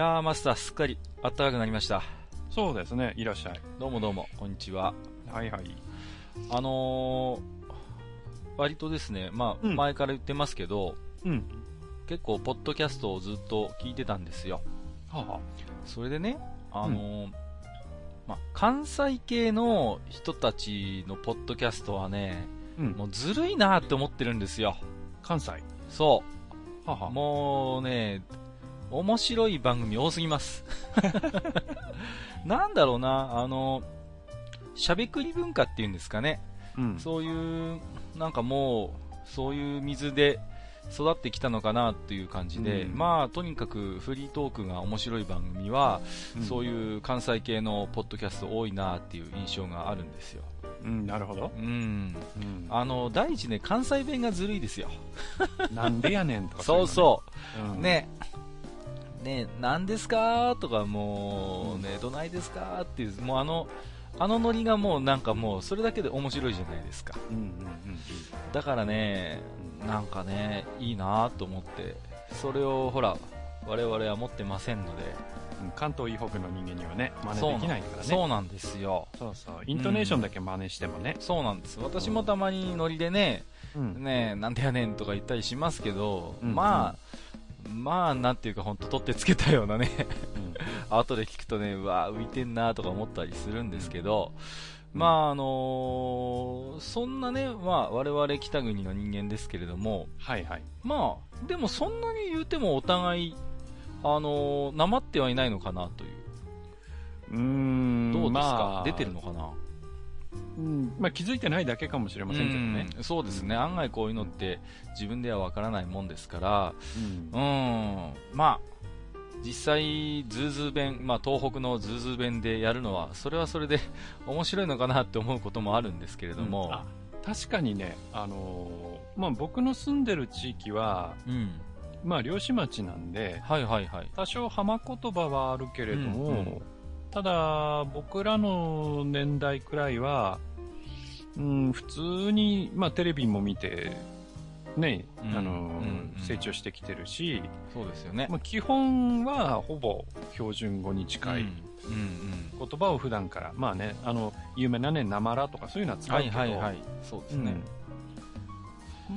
やーマスターすっかり暖かくなりましたそうですね、いらっしゃい。どうもどうもこんにちははいはい。あのー、割とですねまあ、うん前から言ってますけどうん。結構ポッドキャストをずっと聞いてたんですよはあ、はそれでねあのーまあ、関西系の人たちのポッドキャストはねうん。もうずるいなって思ってるんですよ関西。そはあ、うはもうね面白い番組多すぎます なんだろうなあのしゃべくり文化っていうんですかねうん。そういうなんかもうそういう水で育ってきたのかなっていう感じで、うんまあとにかくフリートークが面白い番組は、そういいう関西系のポッドキャスト多いなっていう印象があるんですよ。うん。うん、なるほど。うん。うん。あの、第一ね、関西弁がずるいですよ。なんでやねんとか。そうそうね。ね。ね、何ですか？とかもう、ね、どないですか？っていう、もうあの、あのノリがもうなんかもう、それだけで面白いじゃないですか。うん。うん。うんだからね、なんかね、いいなと思って、それをほら、我々は持ってませんので、うん。関東以北の人間にはね、真似できないからね。そうなんですよ。そうそう。イントネーションだけ真似してもね。そうなんです。私もたまにノリでね、うん。ねえ、なんでやねんとか言ったりしますけど、うんまあ、まあ、なんていうか、ほんと取ってつけたようなね、うん。後で聞くとね、うわ浮いてんなとか思ったりするんですけど、まあ、あのーそんなね、まあ、我々北国の人間ですけれども、はいはい。まあ、でもそんなに言うてもお互い、あのーなまってはいないのかなという。うーん。どうですか、まあ出てるのかな？うん。まあ気づいてないだけかもしれませんけどね。うんそうですね。案外こういうのって自分ではわからないもんですから、うんう。ん、まあ、実際、ズーズー弁、まあ、東北のズーズー弁でやるのは、それはそれで 面白いのかなって思うこともあるんですけれども、あ確かにね、あのーまあ、僕の住んでる地域は、うん、まあ、漁師町なんで、はいはいはい。多少浜言葉はあるけれども、うんうんただ、僕らの年代くらいは、うん、普通に、まあ、テレビも見て、ね、うんあのーうんうん成長してきてるし、そうですよね。まあ、基本はほぼ標準語に近いうんうん言葉を普段から、まあね、あの、有名なね、なまらとかそういうのはうん。使うけど、はいはいはい。そうですね。うん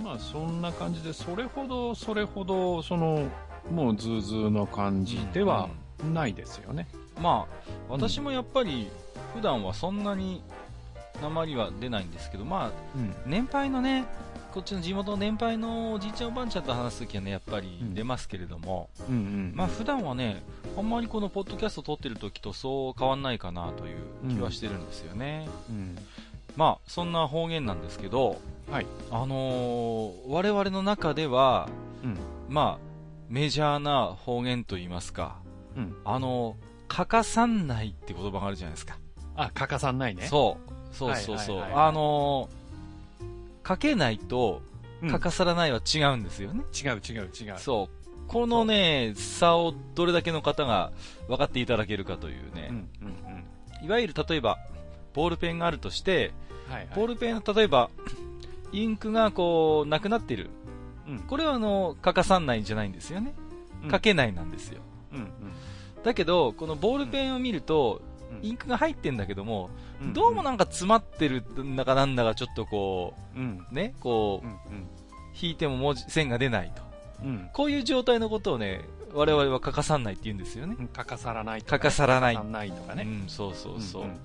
まあそんな感じで、それほど、それほど、その、もうズーズーの感じではないですよね。まあ、私もやっぱり、普段はそんなに、訛りは出ないんですけど、まあ、うん。年配のね、こっちの地元の年配のおじいちゃんおばあちゃんと話すときはね、やっぱりうん出ますけれども、うんうん。まあ普段はね、あんまりこのポッドキャスト録ってる時とそう変わんないかなという気はしてるんですよね。うん。まあそんな方言なんですけど、はい。あのー我々の中では、うん。まあメジャーな方言と言いますか、うん。あのー、欠かさんないって言葉があるじゃないですか。あ、欠かさんないね。そう。そうそうそう。はいはいはいはいあのー、かけないと、うん。かかさらないは違うんですよね。違う違う違う。そう。このね、差をどれだけの方が分かっていただけるかというね。うん。うん。うん。いわゆる例えば、ボールペンがあるとして、はいはい。ボールペンの例えば、インクがこう、なくなってる。うん。これはあの、欠かさんないんじゃないんですよね。うんかけないなんですよ。うん。だけど、このボールペンを見ると、うん。インクが入ってんだけども、うんどうもなんか詰まってるんだかなんだかちょっとこうん。う、ね、こう、うん。引いても文字、線が出ないと。うん。こういう状態のことをね、我々は欠かさんないって言うんですよね。うん。欠かさらないと欠かさらない欠かさないとかね。うん、そうそうそう。んん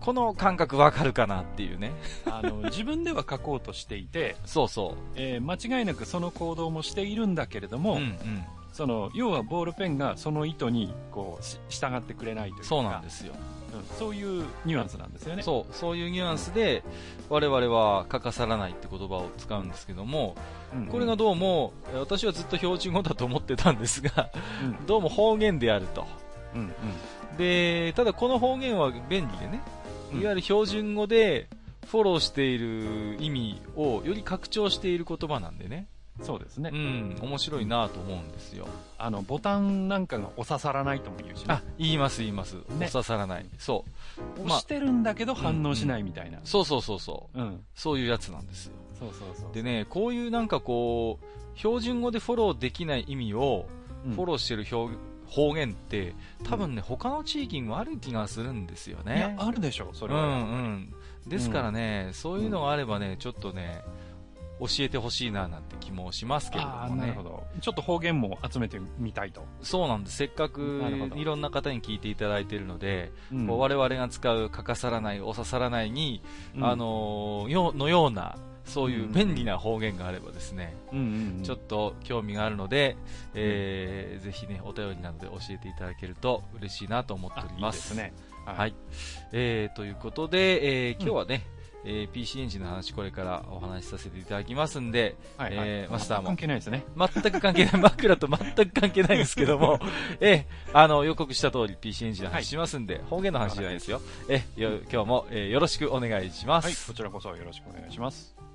この感覚わかるかなっていうね。あの、自分では書こうとしていて、そうそえー間違いなくその行動もしているんだけれども、う。うんうん。その、要はボールペンがその意図に、こう、し従ってくれないというか、そうなんですよ。うんそういうニュアンスなんですよね。そう、そういうニュアンスで、我々は欠かさらないって言葉を使うんですけども、うんこれがどうも、え私はずっと標準語だと思ってたんですが、うんどうも方言であると。うんうん。で、ただこの方言は便利でね、うんいわゆる標準語でフォローしている意味をより拡張している言葉なんでね、そうですね。うん、面白いなと思うんですよ。あの、ボタンなんかが押ささらないとも言うしね、あ、言います言います。ね刺さらない。そう。押してるんだけど反応しないみたいな。そうそうそうそう。うん。そういうやつなんですよ。そうそうそう。でね、こういうなんかこう、標準語でフォローできない意味をうんフォローしてる表方言って、多分ね、他の地域にもある気がするんですよいやね、。あるでしょ、それうんは。うん。ですからね、そういうのがあればね、ちょっとね、教えてほしいななんて気もしますけれどもねなるほ。ど。ちょっと方言も集めてみたいと。そうなんです。せっかくいろんな方に聞いていただいているので、うん我々が使うかかさらない、おささらないに、うんあのーよのような、そういう便利な方言があればですね、うんうんうんちょっと興味があるので、えーぜひね、お便りなどで教えていただけると嬉しいなと思っておりあいいま。ですすね。はい。えーということで、えー今日はね、えー PC エンジンの話これからお話しさせていただきますんで、はいはいえーマスターも関係ないですね。全く関係ない、枕と全く関係ないんですけども、えーあの、予告した通り PC エンジンの話しますんで、方言の話じゃないですよ。えーよ今日も、えーよろしくお願いします。はい、こちらこそよろしくお願いします。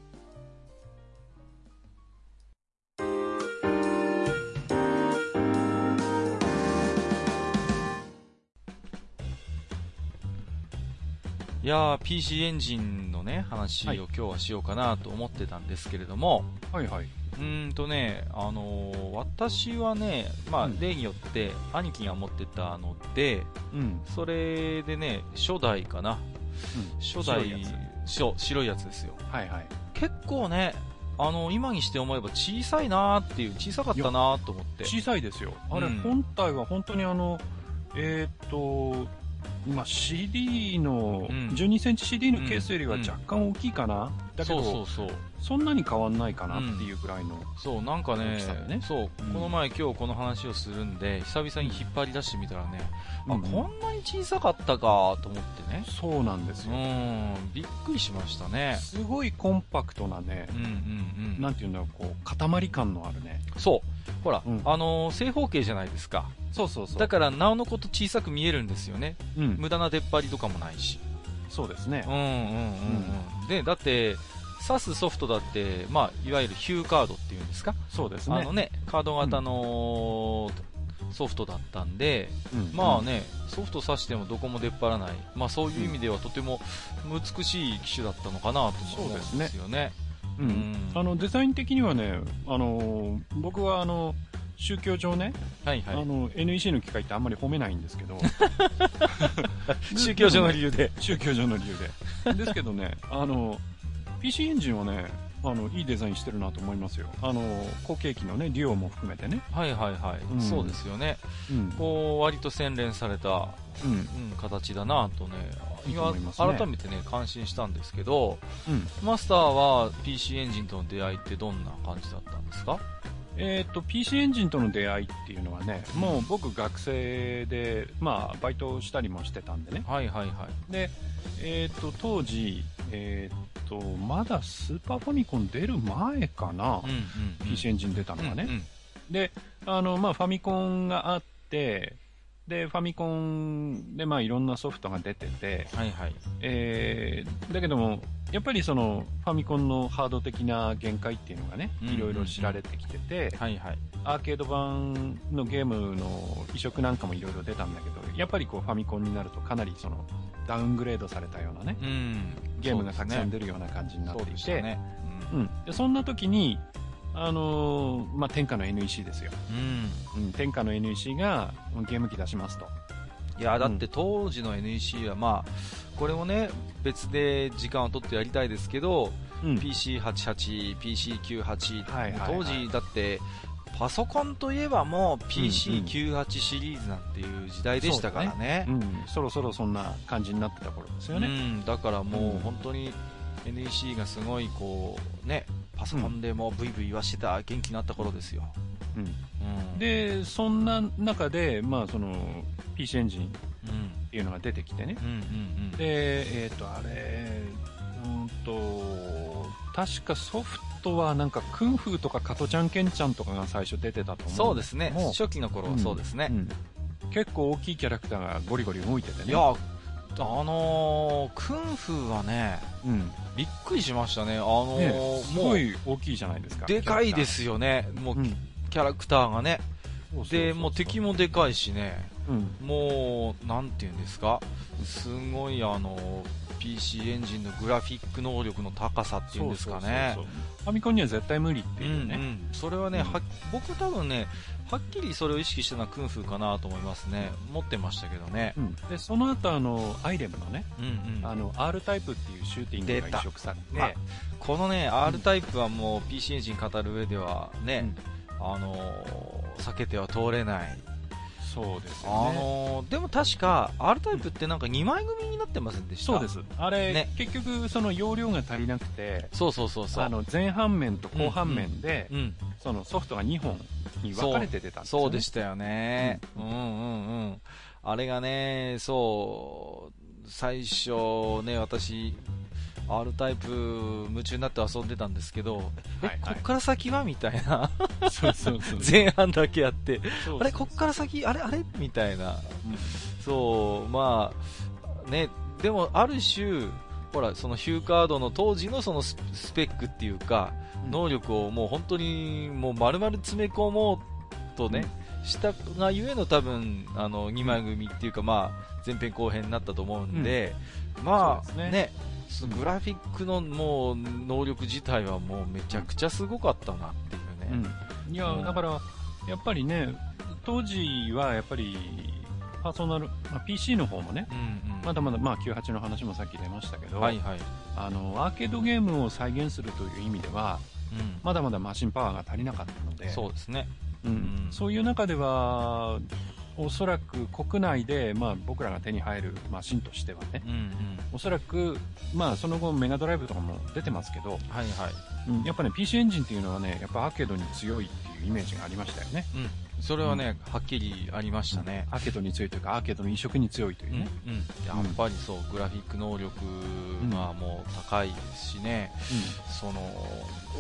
いやー、PC エンジンのね、話をはい今日はしようかなと思ってたんですけれども、はいはい。うーんとね、あのー私はね、まあ、うん例によって兄貴が持ってたので、うん。それでね、初代かな。初代白いや白白いやつですよ。はいはい。結構ね、あの、今にして思えば小さいなーっていう、小さかったなーと思って。小さいですよ。あれ、うん本体は本当にあの、えーっと、まあ、CD の、うん12センチ CD のケースよりは若干大きいかな。だけど、そうそうそう。そんなに変わんないかなっていうぐらいの。そう、なんかねねそう、うんこの前今日この話をするんで、久々に引っ張り出してみたらね、あ、うんこんなに小さかったかと思ってね。そうなんですうよ。ん、びっくりしましたね。すごいコンパクトなねう、んうんうん。なんていうんだろう、こう、塊感のあるね。そう。ほら、うんあのー正方形じゃないですか。そうそうそう。だから、なおのこと小さく見えるんですよね。うん、無駄な出っ張りとかもないし。そうですねうん。うんうんうん。で、だって、挿すソフトだって、まあ、いわゆるヒューカードっていうんですか、そうですね。あのね、カード型のソフトだったんで、うんまあね、ソフト挿してもどこも出っ張らない。まあそういう意味ではとても美しい機種だったのかなと思うんですよね。ううんん、あのデザイン的にはね、あの僕はあの宗教上ね、はいはい。あの NEC の機械ってあんまり褒めないんですけど。宗教上の理由で。宗教上の理由で。ですけどねあの PC エンジンはねあのいいデザインしてるなと思いますよ。あの後継機のねデュオも含めてね、はいはいはい。うん。そうですよね。うん。こう、割と洗練された、うん。うん、形だなとね、いいと思いますね。改めてね、感心したんですけど、うん、マスターは PC エンジンとの出会いってどんな感じだったんですか？えっ、と PC エンジンとの出会いっていうのはねもう僕学生でまあバイトしたりもしてたんでねはいはいはい。で、えっ、と、当時、えっ、と、まだスーパーファミコン出る前かな、うんうん、うん。PC エンジン出たのがね。うんうんで、あの、まあ、ファミコンがあって、で、ファミコンで、まあ、いろんなソフトが出てて、はいはい。えーだけども、やっぱりその、ファミコンのハード的な限界っていうのがね、いろいろ知られてきてて、はいはい。アーケード版のゲームの移植なんかもいろいろ出たんだけど、やっぱりこうファミコンになるとかなりそのダウングレードされたようなね、うん。ゲームがたくさんで出るような感じになっていて。うん、でそんな時に、あのーまあ、天下の NEC ですよ、うん。うん、天下の NEC がゲーム機出しますと、いや、だって当時の NEC はまあ、これもね、別で時間を取ってやりたいですけど、うん。PC88、PC98、はいはいはい。当時だって、パソコンといえばもううん PC98 シリーズなんていう時代でしたからね。うん、そろそろそんな感じになってた頃ですよね、うん、だからもうん。う本当に NEC がすごいこう、ね、パソコンでもうブイブイ言わしてた元気になった頃ですよ。うんうん、でそんな中で、まあ、その PC エンジンっうん、ていうのが出てきてね、うん、うん、うん。で、えっ、と、あれ、うんと、確かソフトはなんか、クンフーとか加トちゃんケンちゃんとかが最初出てたと思う。そうですねもう。初期の頃はそうですね。うん結構大きいキャラクターがゴリゴリ動いててね。いや、あのー、クンフーはね、うん。びっくりしましたね。あのねー、すごい大きいじゃないですか。でかいですよね。もう、うん。キャラクターがね。で、もう敵もでかいしね。うん。もう、なんていうんですか。すごい、あの、PC エンジンのグラフィック能力の高さっていうんですかねそうそうそう。そうファミコンには絶対無理ってうんいうね。うん、それはね、うんは僕多分ね、はっきりそれを意識したのはクンフーかなと思いますね。持ってましたけどね。うん。で、その後、あの、アイレムのね、うんうん。あの、R タイプっていうシューティングが移植されあて、このね、R タイプはもう PC エンジン語る上ではね、あのー避けては通れない。そうですね。のーでも確か R タイプってなんか2枚組になってませんでした？そうです。あれ、ね結局、その容量が足りなくて、そうそうそうそう。あの、前半面と後半面で、うん、そのソフトが2本に分かれて出たんですよ、ね。そうでしたよね。うんうんうん。あれがね、そう、最初ね、私、R タイプ夢中になって遊んでたんですけど、え、はいはい。こっから先はみたいな。そうそうそう。前半だけやって、あれ、こっから先、あれ、あれ？みたいな。そう、まあ、ね、でも、ある種、ほら、そのヒューカードの当時のそのススペックっていうか、うん。能力をもう本当にもう丸々詰め込もうとね、したがゆえの多分、あの、2枚組っていうか、まあ、前編後編になったと思うんで、まあ、ね。ね、そグラフィックのもう能力自体はもうめちゃくちゃすごかったなっていうね。うん。いや、うんだから、やっぱりね、当時はやっぱり、パーソナル、まあ、PC の方もね、うんうんまだまだ、まあ、98の話もさっき出ましたけど、はいはい。あの、アーケードゲームを再現するという意味では、うんまだまだマシンパワーが足りなかったので、そうですね。うんうんそういう中では、おそらく国内で、まあ、僕らが手に入るマシンとしてはね、うんうん。おそらく、まあ、その後メガドライブとかも出てますけど、はいはい。うんやっぱね、PC エンジンっていうのはね、やっぱアーケードに強いっていうイメージがありましたよね。うん。それはね、はっきりありましたね。アーケードに強いというか、アーケードの移植に強いといううん、ね。うん。やっぱりそう、グラフィック能力がもう高いですしね。その、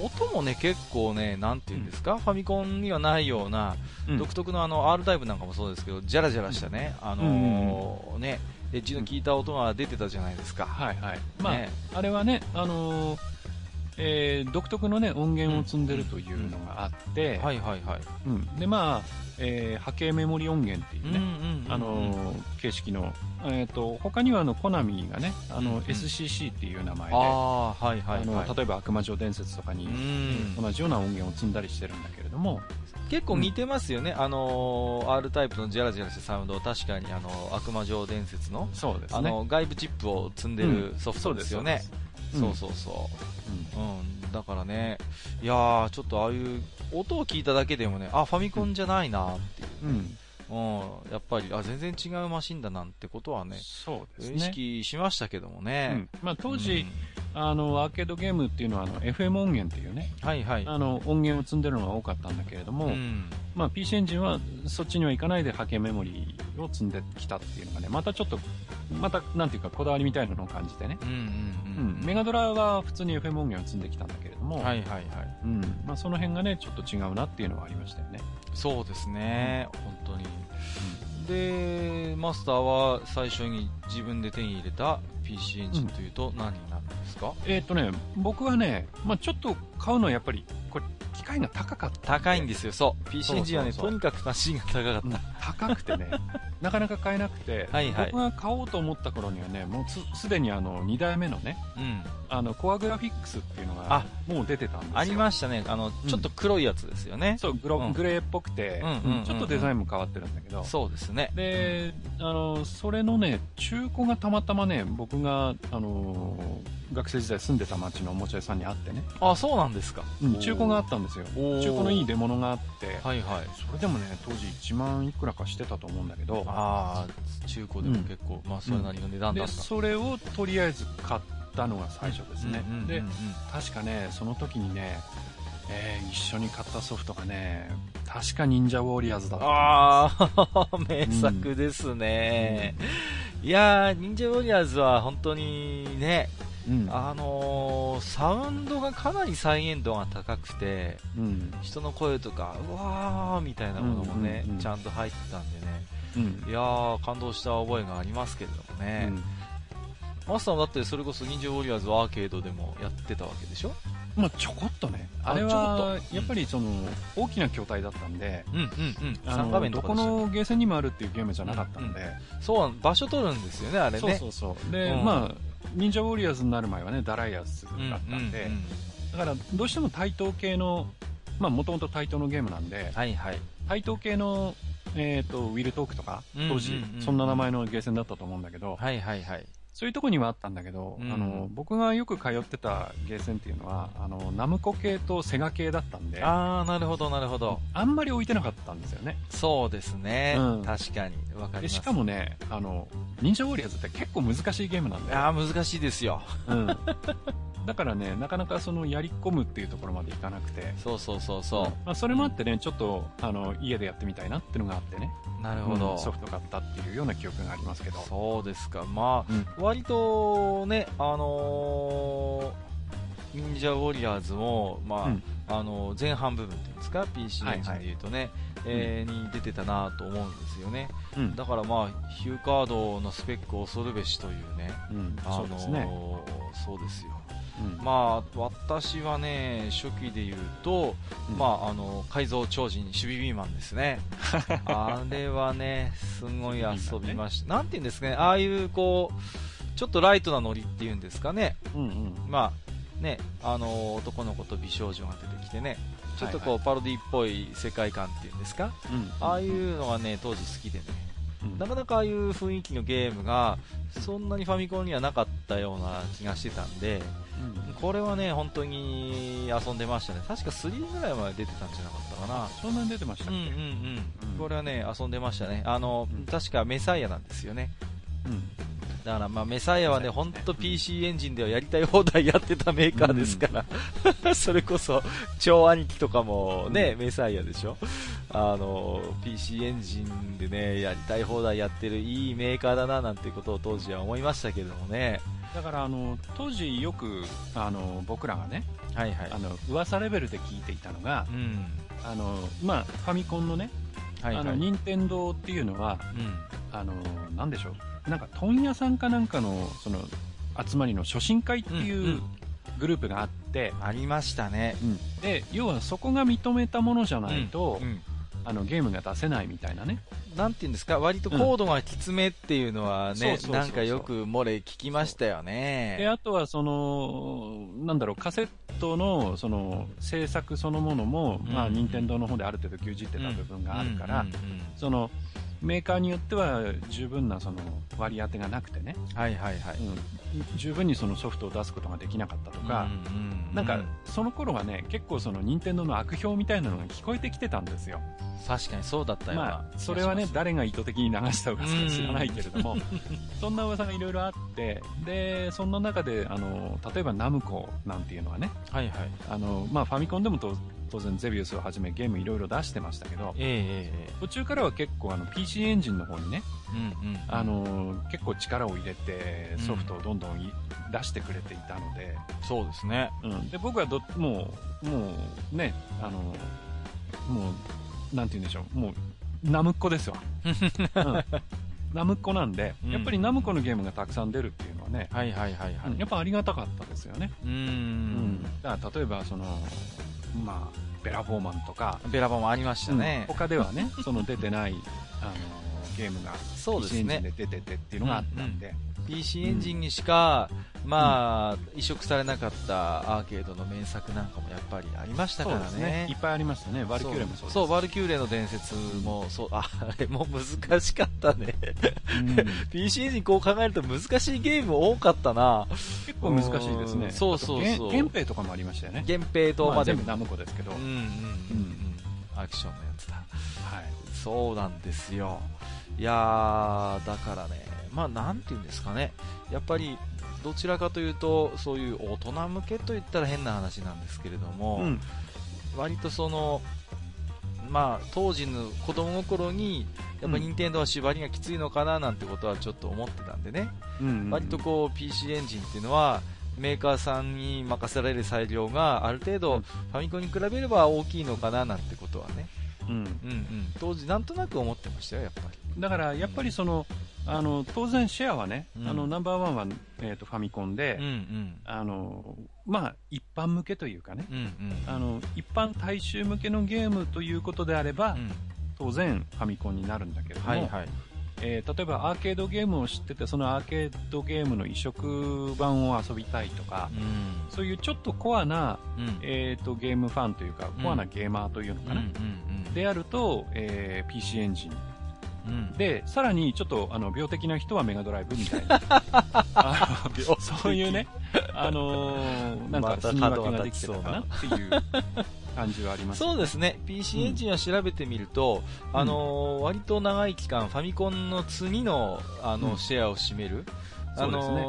音もね、結構ね、なんていうんですか、ファミコンにはないような、うん独特のあの、R タイプなんかもそうですけど、ジャラジャラしたね、あのーね、エッジの効いた音が出てたじゃないですか。はいはい。まあ、ねあれはね、あのーえー独特のね、音源を積んでるというのがあって、はいはいはい。うん。で、まあ、えー波形メモリ音源っていうね、んあのー形式の、えっ、と、他にはあの、コナミがね、あの、SCC っていう名前で、ああ、はいはい。例えば悪魔城伝説とかにうん同じような音源を積んだりしてるんだけれども、結構似てますよね、あのー R タイプのジャラジャラしたサウンド、確かにあの悪魔城伝説のそうですね。あの外部チップを積んでるソフトですよね。うんそうそうそうんう。うん。だからね、いやー、ちょっとああいう音を聞いただけでもね、あ、ファミコンじゃないなっていう。うん。うん。やっぱり、あ、全然違うマシンだなんてことはね、そうですね。意識しましたけどもうねん。まあ、当時、うんあの、アーケードゲームっていうのは、あの、FM 音源っていうね、はいはい。あの、音源を積んでるのが多かったんだけれども、うん。まあ、PC エンジンはそっちには行かないで波形メモリーを積んできたっていうのがね、またちょっと、また、なんていうか、こだわりみたいなのを感じてね。うんうんううんん。メガドラは普通に FM 音源を積んできたんだけれども、はいはいはい。うん。まあ、その辺がね、ちょっと違うなっていうのはありましたよね。そうですね、本当に。で、マスターは最初に自分で手に入れた PC エンジンというと何になるんですか、えーっ、とね、僕はね、まあちょっと買うのはやっぱり、これ、機械が高かった。高いんですよ、そう。PC エンジンはね、そうそうそうとにかくマシンが高かっうん高くてね、なかなか買えなくて、はいはい僕が買おうと思った頃にはね、もうすすでにあの2代目のね、た。うん。あのコアグラフィックスっていうのあがもう出てたんですよ。ありましたね、あの、ちょっと黒いやつですよね。そうグロ、うんグレーっぽくて、うんうんうんうんちょっとデザインも変わってるんだけど、そうですね。で、あの、それのね、中古がたまたまね、僕が、あの、学生時代住んでた町のおもちゃ屋さんにあってね、あ、そうなんですか。うん中古があったんですよ。中古のいい出物があって、はいはい。それでもね、当時1万いくらかしてたと思うんだけど、ああ、中古でも結構、まあ、それなりの値段だで、った。それをとりあえず買ったのが最初ですね。でうんうんうんうん、確かね、その時にね、えー一緒に買ったソフトがね、確か忍者ウォリアーズだった。ああ、名作ですね。いやー、忍者ウォリアーズは本当にね、うん。あのー、サウンドがかなり再現度が高くて、うん。人の声とか、うわーみたいなものもね、うんうんうんちゃんと入ってたんでね、うん。いやー、感動した覚えがありますけれどもね。マスターもだってそれこそ忍者ウォリアーズはアーケードでもやってたわけでしょ？まあ、ちょこっとね。あれはっと、やっぱりその、大きな筐体だったんで、うんうんうん。あ3画のどこのゲーセンにもあるっていうゲームじゃなかったんで、けそう、場所取るんですよね、あれね。そうそうそう。で、うんまあ、忍者ウォリアーズになる前はね、ダライアスだうんったんで、だから、どうしても対等系の、まあ、もともと対等のゲームなんで、はいはい。対等系の、えっ、と、ウィルトークとか、うん当時そんな名前のゲーセンだったと思うんだけど、はいはいはい。そういうとこにはあったんだけど、うんあの、僕がよく通ってたゲーセンっていうのは、あの、ナムコ系とセガ系だったんで、ああー、なるほどなるほど。んまり置いてなかったんですよね。そうですね。うん確かに。わかりま。ですしかもね、あの、忍者ウォリアーズって結構難しいゲームなんで、あー、難しいですよ。うん。だからね、なかなかそのやり込むっていうところまでいかなくて、そうそうそうそまあ、それもあってね、ちょっと、あの、家でやってみたいなっていうのがあってね、う。なるほど。うんソフト買ったっていうような記憶がありますけど、そうですか。まうんあ、割とね、あのー、忍者ウォリアーズも、まあ、うんあの前半部分っていうんですか、PC はいエンジンで言うとね、えーに出てたなと思うんですよね。うんだからまあ、ヒューカードのスペックを恐るべしというね、うん、あのーそうですね。そうですよ。うんまあ、私はね、初期で言うと、うんまあ、あの、改造超人、守備ビーマンですね。あれはね、すごい遊びました。なんて言うんですかね、ああいう、こう、ちょっとライトなノリっていうんですかね。うんうんまあ、ね、あの、男の子と美少女が出てきてね、ちょっとこう、はいパロディっぽい世界観っていうんですか。うんああいうのがね、当時好きでね。うんなかなかああいう雰囲気のゲームが、そんなにファミコンにはなかったような気がしてたんで、うんこれはね、本当に遊んでましたね。確か3ぐらいまで出てたんじゃなかったかな。そんなに出てましたっけ？うんうんうん。うんこれはね、遊んでましたね。あの、うん確かメサイアなんですよね。うんだからまあメサイアはね、本当 PC エンジンではやりたい放題やってたメーカーですから。それこそ、超兄貴とかもね、メサイアでしょ？あの、PC エンジンでね、やりたい放題やってるいいメーカーだななんてことを当時は思いましたけれどもね。だからあの当時よくあの僕らがねはいはいあ。の噂レベルで聞いていたのがうん。あの、まあ、ファミコンのね、はいはい。あの任天堂っていうのはうん。あのなんでしょう？なんか問屋さんかなんかのその集まりの初心会っていうんグループがあって、ありましたね。で要はそこが認めたものじゃないと、うんあのゲームが出せないみたいなね。なんていうんですか、割とコードがきつめっていうのはねなんかよく漏れ聞きましたよでね。あとはそのなんだろうカセットのその制作そのものも、うん。まあ任天堂の方である程度牛耳ってた部分があるから、そのメーカーによっては十分なその割り当てがなくてね、はいはいはい。うん、十分にそのソフトを出すことができなかったとか、うんうなんかその頃はね結構その任天堂の悪評みたいなのが聞こえてきてたんですよ。確かにそうだったよまあそれはね誰が意図的に流した噂か知らないけれども、う んそんな噂がいろいろあってでそんな中であの例えばナムコなんていうのはねはいはい。あの、まあ、ファミコンでもと当然ゼビウスをはじめゲームいろいろ出してましたけどええええ途中からは結構あの PC エンジンの方にねええうんうん。あの結構力を入れてうん。ソフトをどんどんい出してくれていたので,、そうですね。うん、で僕はどもうもうねあのもうなんて言うんでしょう。もうナムッコですわ、うん。ナムッコなんで、うん。やっぱりナムコのゲームがたくさん出るっていうのはね、はいはいはいはい。うん。やっぱありがたかったですよね、うーん。だから例えばそのまあベラフォーマンとか、ベラボもありましたねうん。他ではねその出てないあのゲームがそうです PC エンジンねで。出ててっていうのがあったんで、PC エンジンにしか、まあ、移植されなかったアーケードの名作なんかもやっぱりありましたからそうですね。いっぱいありましたね。バルキューレもそうそう、バルキューレの伝説も、そう、ああれも難しかったね。うん。PC エンジンこう考えると難しいゲーム多かったな。結構難しいですね。うん。そうそうそう。あと原原兵とかもありましたよね。源平と、まあであ全部、ナムコですけど、うんうんうんうん。アクションのやつだ。はい。そうなんですよ。いやー、だからね、まあなんていうんですかね。やっぱり、どちらかというと、そういう大人向けと言ったら変な話なんですけれども、うん。割とその、まあ、当時の子供心に、やっぱうん。任天堂は縛りがきついのかななんてことはちょっと思ってたんでね、うん割とこう PC エンジンっていうのは、メーカーさんに任せられる裁量がある程度うん。ファミコンに比べれば大きいのかななんてことはね、うん。うんうん、当時なんとなく思ってましたよ、やっぱり。だからやっぱりその、あの当然シェアはね、うん。あのナンバーワンは、えー、とファミコンで、うんうん。あのまあ、一般向けというかね、うんうん。あの一般大衆向けのゲームということであれば、うん。当然ファミコンになるんだけれども、はいはい。えー例えばアーケードゲームを知っててそのアーケードゲームの移植版を遊びたいとか、うん。そういうちょっとコアな、うん。えー、とゲームファンというかうん。コアなゲーマーというのかな、であると、えー PC エンジンうん。でさらにちょっとあの病的な人はメガドライブみたいな。そういうね、あのー なんか住み分けができてたかなっていう感じはあります。よそうですね。PC エンジンは調べてみると、あのー割と長い期間ファミコンの次のあの、うん。シェアを占める。あそうですね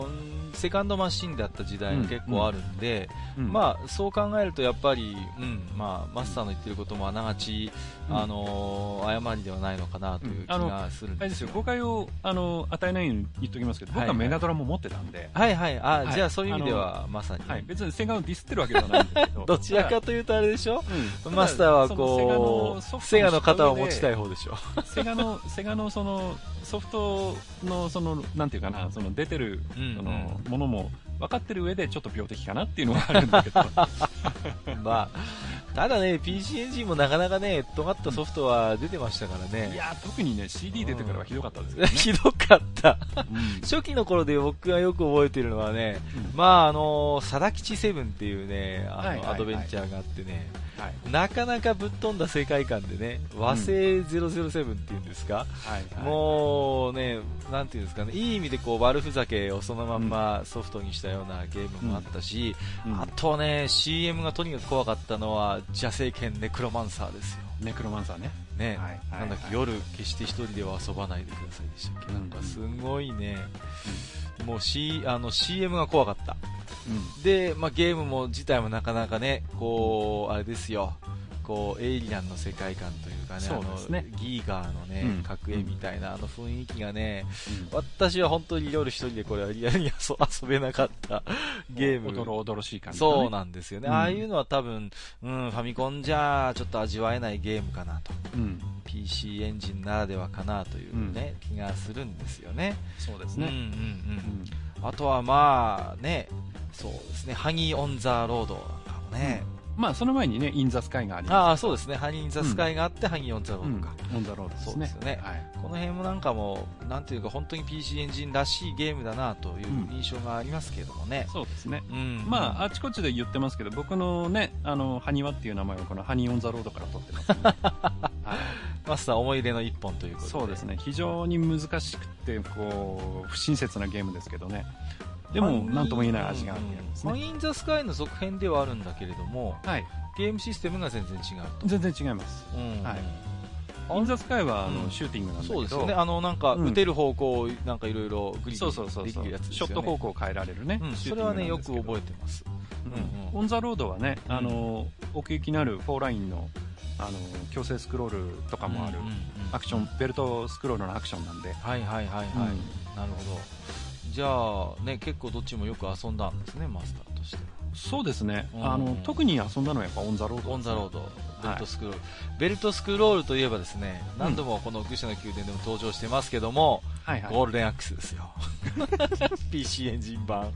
セカンドマシンだった時代が結構あるんで、うん。まあ、そう考えるとやっぱり、うんまあ、マスターの言ってることもあながち、うん。あのー誤りではないのかなという気がするんでよあれですすよ、誤解をあの与えないように言っておきますけど、僕はメガドラも持ってたんで、はいはい。あ、はい。じゃあそういう意味ではまさに、はい、別にセガをディスってるわけではないんですけど、どちらかというとあれでしょ？うん。マスターはそこうのセガの型を持ちたい方でしょ。セガの、セガのそのソフトのその、なんていうかな、その出てるうん。そのものも分かってる上でちょっと病的かなっていうのはあるんだけど、まあ、ただね、PC エンジンもなかなかね、尖ったソフトは出てましたからね。いやー特にね、CD 出てからはひどかったですけどね。ひどかった。うん初期の頃で僕がよく覚えてるのはね、うんまああの、サダキチセブンっていうね、あの、はいはいはいアドベンチャーがあってね、はい。なかなかぶっ飛んだ世界観でね、和製007っていうんですか、はいはい。もうね、なんていうんですかね、いい意味でこう悪ふざけをそのまんまソフトにしたようなゲームもあったし、うん。あとね、CM がとにかく怖かったのは、邪聖剣ネクロマンサーですよ。ネクロマンサーね。ね、はいはいなんだっ夜決して一人では遊ばないでくださいでしたっけ、うんなんかすごいね、もう、C、あの CM が怖かった。うんで、まあ、ゲームも自体もなかなかね、こう、あれですよ、こう、エイリアンの世界観というかね、そうですねあのギーガーのね、うん格絵みたいな、あの雰囲気がね、うん私は本当に夜一人でこれはリアルに遊 遊べなかったゲーム。おどろおどろしい感じだね。そうなんですよね、うんああいうのは多分、うん、ファミコンじゃちょっと味わえないゲームかなと。うん。PC エンジンならではかなというね、気がするんですよね。そうですね。うんうんうんうんあとはまあね、そうですね、ハニー・オン・ザ・ロードなんかもね、まあ、その前にね、インザスカイがありまああ、そうですね、ハニー・ザ・スカイがあって、ハニー・オン・ザ・ロードか。。オンザロードですね。そうですよねはい。この辺もなんかもう、なんていうか、本当に PC エンジンらしいゲームだなという印象がありますけれどもね。そうですね。うん。まあ、あちこちで言ってますけど、僕のね、あの、ハニワっていう名前をこのハニーオンザロードから取ってますんで、はいマスター思い入れの一本ということで。そうですね。非常に難しくて、こう、不親切なゲームですけどね。でも、なんとも言えない味があるですね。ハニー・イン・ザ・スカイの続編ではあるんだけれども、はい。ゲームシステムが全然違うと。全然違います。うんはいインザスカイは、あうんの、シューティングなんだけど、そうですよね。あの、なんか、うん撃てる方向を、なんかいろいろグリグそうそうそうできるやつショ。ット方向を変えられるね。うん、それはね、よく覚えてます。うんうんオン・ザ・ロードはね、うんあの奥行きのあるフォーラインのあの強制スクロールとかもある、アクションベルトスクロールのアクションなんで、はいはいはいはい。うんなるほど。じゃあ、ね、結構どっちもよく遊んだんですね、マスターとしては。そうですね、うん。あの特に遊んだのはやっぱオン・ザ・ロード。オン・ザ・ロード、ベルはいトスクロール、ベルトスクロールといえばですね、ん。何度もこの愚者の宮殿でも登場してますけども、はいはい。ゴールデンアックスですよ。PC エンジン版。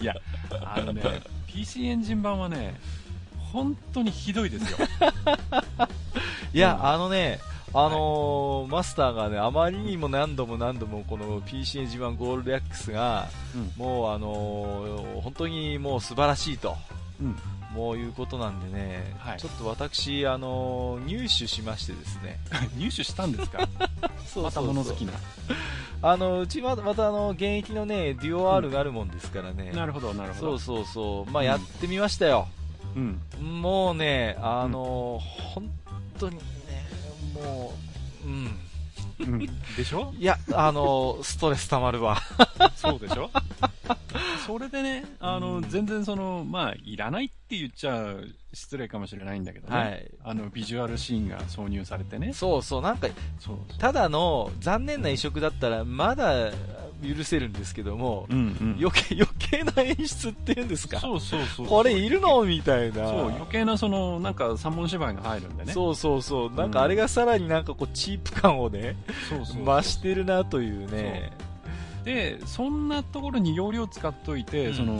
いやあのね PC エンジン版はね本当にひどいですよ。いや、うんあのね、あのーマスターがね、あまりにも何度も何度もこの PC エンジン版ゴールデンアックスが、うん。もうあのー本当にもう素晴らしいと。うん。もういうことなんでね、はい。ちょっと私、あのー入手しましてですね、入手したんですか？そうまた物好きな。あのうちはまたあの現役のね、デュオ R があるもんですからね、なるほどなるほど。そうそうそう、まあうんやってみましたよ。うん。もうね、あのー本当にね、もう、うん。うんでしょ？いや、あのーストレス溜まるわ。そうでしょ？それでね、あの、うん全然その、まあ、いらないって言っちゃ失礼かもしれないんだけどね。はい。あの、ビジュアルシーンが挿入されてね。そうそう、なんか、そうそう。ただの残念な移植だったら、まだ許せるんですけども、うんうん。余計、余計な演出っていうんですか？そうそうそう。これいるの？みたいな。そう、余計なその、なんか三本芝居が入るんでね。そうそうそう。なんかあれがさらになんかこう、チープ感をね、増してるなというね。で、そんなところに容量使っといて、うんその、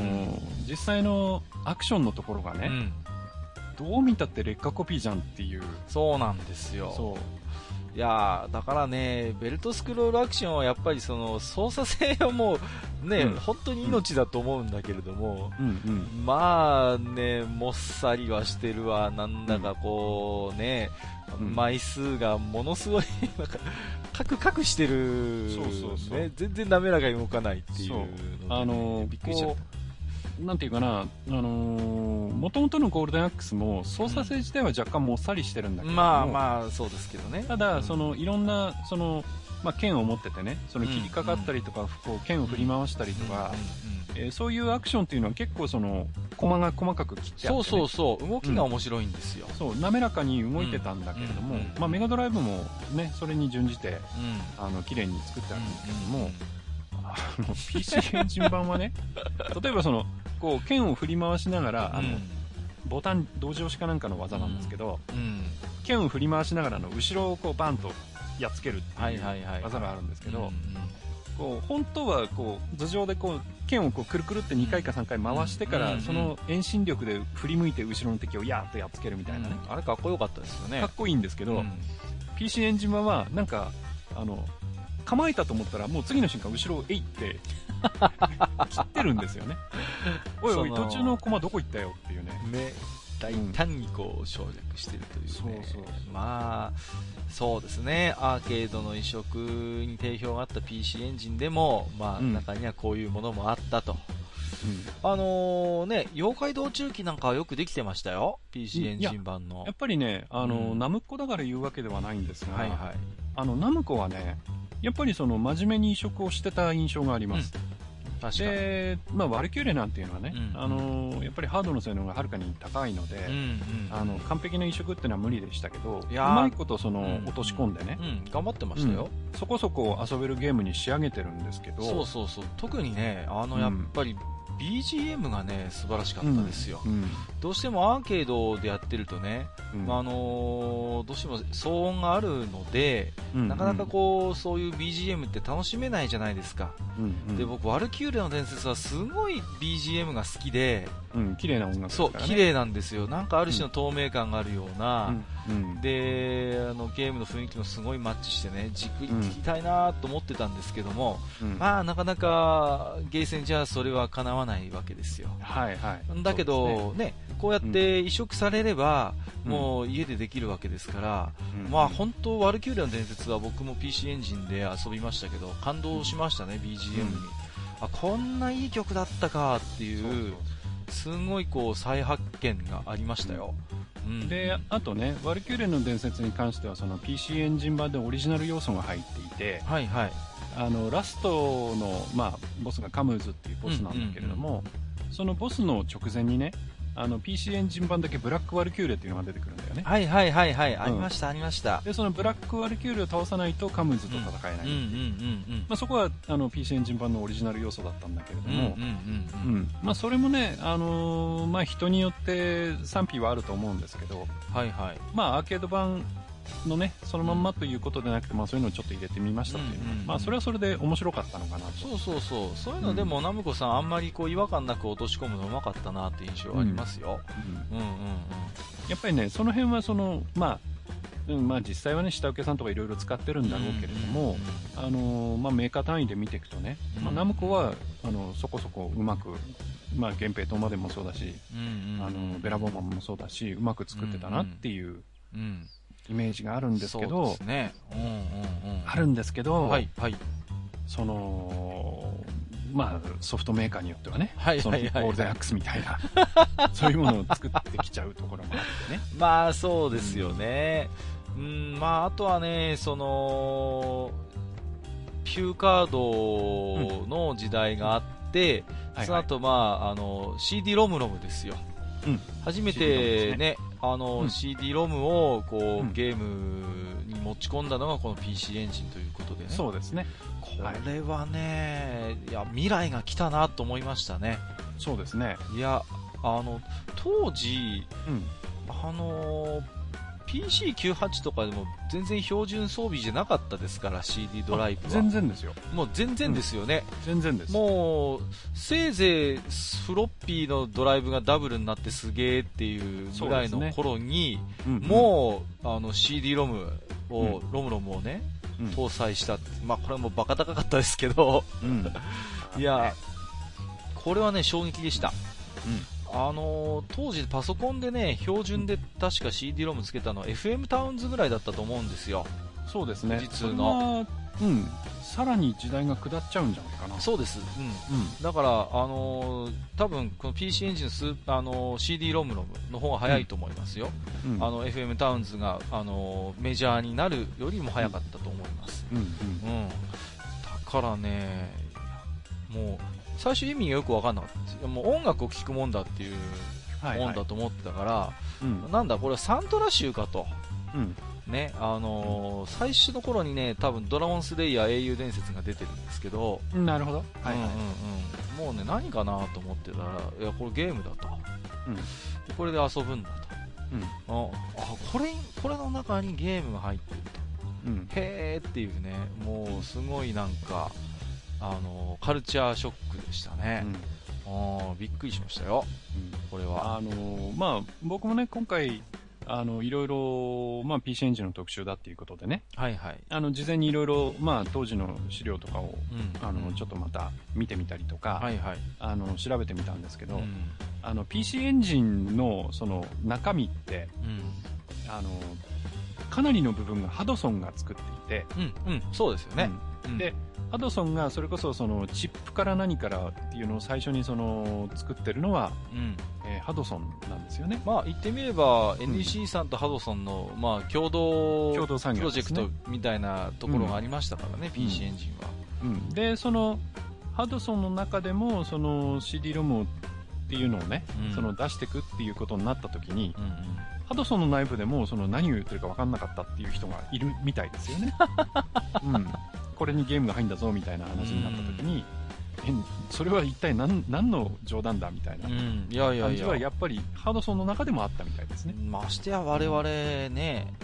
実際のアクションのところがね、うん。どう見たって劣化コピーじゃんっていう。そうなんですよ。いやーだからね、ベルトスクロールアクションはやっぱりその操作性はもうね、うん本当に命だと思うんだけれども、うんうん。まあね、もっさりはしてるわ、なんだかこうね、うん枚数がものすごい、なんか、カクカクしてる、そうそうそうね、全然滑らかに動かないっていうあのーびっくりしちゃった。なんていうかな、あのー、元々のゴールデンアックスも操作性自体は若干もっさりしてるんだけども、まあまあ、そうですけどね。ただ、うん。そのいろんなその、まあ、剣を持っててね、その切りかかったりとか、こう剣を振り回したりとか、うんうんうんえーそういうアクションっていうのは結構その、駒が細かく切ってあって、ね、そうそうそう、動きが面白いんですよ。そう滑らかに動いてたんだけれども、うんうんまあ、メガドライブもね、それに準じて、うん。あの、綺麗に作ってあるんですけども、うんあの、PC エンジン版はね、例えばその、こう、剣を振り回しながら、あの、ボタン同時押しかなんかの技なんですけど、うん。剣を振り回しながらの後ろをこうバンとやっつけるってはいいう。技があるんですけど、うんこう本当はこう頭上でこう剣をこうくるくるって2回か3回回してから、うんその遠心力で振り向いて後ろの敵をヤーッとやっつけるみたいなね、あれかっこよかったですよね。かっこいいんですけど、うん。PC エンジン版はなんかあの構えたと思ったらもう次の瞬間後ろをえいって切ってるんですよね。おいおい途中の駒どこ行ったよっていうね。ね、大胆にこう省略してるというね、そうそうまあ、そうですね、アーケードの移植に定評があった PC エンジンでも、まあ、うん。中にはこういうものもあったと。うん。あのーね、妖怪道中記なんかはよくできてましたよ、PC エンジン版の。やっ。ぱりねあの、うん。ナムコだから言うわけではないんですが、はいはい。あのナムコはねやっぱりその真面目に移植をしてた印象があります、確かに。で、まあ、ワルキューレなんていうのはね、うんあのやっぱりハードの性能がはるかに高いので、うんうんあの完璧な移植っていうのは無理でしたけどうまいことその、うん落とし込んでね、うん、頑張ってましたよ。そこそこ遊べるゲームに仕上げてるんですけどそうそうそう。特にね、あの、うん。やっぱり BGM がね、素晴らしかったですよ。うん。どうしてもアーケードでやってるとね、うん。まああのーどうしても騒音があるので、うんなかなかこう、そういう BGM って楽しめないじゃないですか。うんうん。で、僕、ワルキューレの伝説はすごい BGM が好きで、うん、綺麗な音楽ですそう、綺麗なんですよ。なんかある種の透明感があるような、うんうん。で、あの、ゲームの雰囲気もすごいマッチしてね、じっくり聞きたいなと思ってたんですけども、うん。まあ、なかなか、ゲーセンじゃそれは叶わないわけですよ。はいはい。だけど、ね、こうやって移植されれば、うん。もう家でできるわけですから、うん。まあ本当、ワルキューレの伝説は僕も PC エンジンで遊びましたけど、感動しましたね、BGM に。うん。あ、こんないい曲だったかっていう、すごいこう再発見がありましたよ。うんであとねワルキューレの伝説に関してはその PC エンジン版でオリジナル要素が入っていてはいはい。あのラストの、まあ、ボスがカムーズっていうボスなんだけれども、そのボスの直前にねあの PC エンジン版だけブラックワルキューレっていうのが出てくるんだよね。はいはいはいはい、ありましたありました。でそのブラックワルキューレを倒さないとカムーズと戦えない、う。んうんうんまあ、そこはあの PC エンジン版のオリジナル要素だったんだけれども、まあ、それもね、あのーまあ、人によって賛否はあると思うんですけど、うん。はいはい。まあ、アーケード版のね、そのまんまということでなくて、まあ、そういうのをちょっと入れてみましたっていうのは、うんうんうんまあ、それはそれで面白かったのかなと。そうそうそう。そういうのでも、ナムコさんあんまりこう違和感なく落とし込むのうまかったなって印象ありますよ。うんうんうんうん。やっぱりね、その辺はその、まあ、うんまあ、実際はね、下請けさんとかいろいろ使ってるんだろうけれども、あのーまあ、メーカー単位で見ていくとね、うんまあ、ナムコはあのそこそこうまく、まあ、源平島までもそうだし、うんうんうん、あのベラボーマンもそうだし、うまく作ってたなっていううん、イメージがあるんですけそうど。うんうんうん。あるんですけど、はいはい。その、まあ、ソフトメーカーによってはね、そのはいはいはいゴールデンアックスみたいな、そういうものを作ってきちゃうところもあってね。まあそうですよね。うん、まああとはね、その、ピューカードの時代があって、はいその後、まあ、あの、CD ロムロムですよ。うん初めてねあの、うん CD ロムを、こう、うんゲームに持ち込んだのがこの PC エンジンということでね。そうですね。これはね、いや、未来が来たなと思いましたね。そうですね。いや、あの、当時、うん。あの PC98 とかでも全然標準装備じゃなかったですから、CD ドライブは。全然ですよ。もう全然ですよね。全然です。もう、せいぜいフロッピーのドライブがダブルになってすげーっていうぐらいの頃に、うんもう、あの CD ロムを、うロムロムをね、うん、搭載した。まあこれもバカ高かったですけど、うん。いや、これはね、衝撃でした。あのー当時パソコンでね、標準で確か CD ロムつけたのは FM タウンズぐらいだったと思うんですよ。そうですね。富士通の。うん。さらに時代が下っちゃうんじゃないかな。そうです。うん。うん。だから、あのー多分この PC エンジンスー、あのー CD ロムロムの方が早いと思いますよ。うん。あの FM タウンズが、あのーメジャーになるよりも早かったと思います。うん。うん。うん。だからね、もう、最初意味がよくわかんなかったんですよ。もう音楽を聴くもんだっていうはい、もはい。んだと思ってたから、うん。なんだこれはサントラ集かと。うん。ね、あのー最初の頃にね、多分ドラゴンスレイヤー英雄伝説が出てるんですけど、なるほど。はい、はい。うんうんうん、もうね、何かなと思ってたら、いや、これゲームだと。うん。でこれで遊ぶんだうん。と。あ、あこれ、これの中にゲームが入ってると。うん。へーっていうね、もうすごいなんか、あのーカルチャーショックでしたね。あーびっくりしましたよ、これは。あのーまあ、僕もね、今回、あの、いろいろ、まあ、PC エンジンの特集だっていうことでね、はいはい。あの、事前にいろいろ、まあ、当時の資料とかを、うん。あの、ちょっとまた見てみたりとか、はいはい。あの、調べてみたんですけど、うん。あの、PC エンジンの、その、中身って、うん。あの、かなりの部分がハドソンが作っていて、うん。うん。そうですよね。うんで、ハドソンがそれこそそのチップから何からっていうのを最初にその作ってるのは、うん。えーハドソンなんですよね。まあ言ってみれば、NEC さんとハドソンの、まあ、共同共同産プロジェクトみたいなところがありましたからね、ん PC エンジンは。うん、で、その、ハドソンの中でも、その CD ロムっていうのをね、うんその出していくっていうことになった時に、うんうんハドソンの内部でもその何を言ってるか分かんなかったっていう人がいるみたいですよね。うん。これにゲームが入んだぞみたいな話になった時に、え、それは一体何何の冗談だみたいな感じはやっぱりハドソンの中でもあったみたいですね。ましてや我々ね、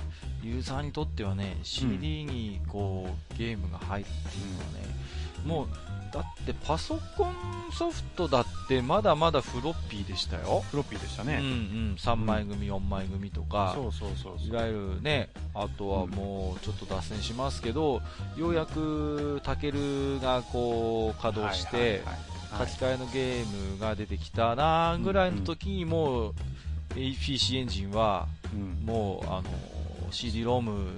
ユーザーにとってはね、CD にこう、ゲームが入るっていうのはね、もう、だってパソコンソフトだってまだまだフロッピーでしたよ。フロッピーでしたうんうね。ん、3枚組、4枚組とか、そうそうそうそう。いわゆるね、あとはもうちょっと脱線しますけど、ようやくタケルがこう稼働して、はいはいはい書き換えのゲームが出てきたなぐらいの時にもう PC エンジンはうん。もうあの CD ロム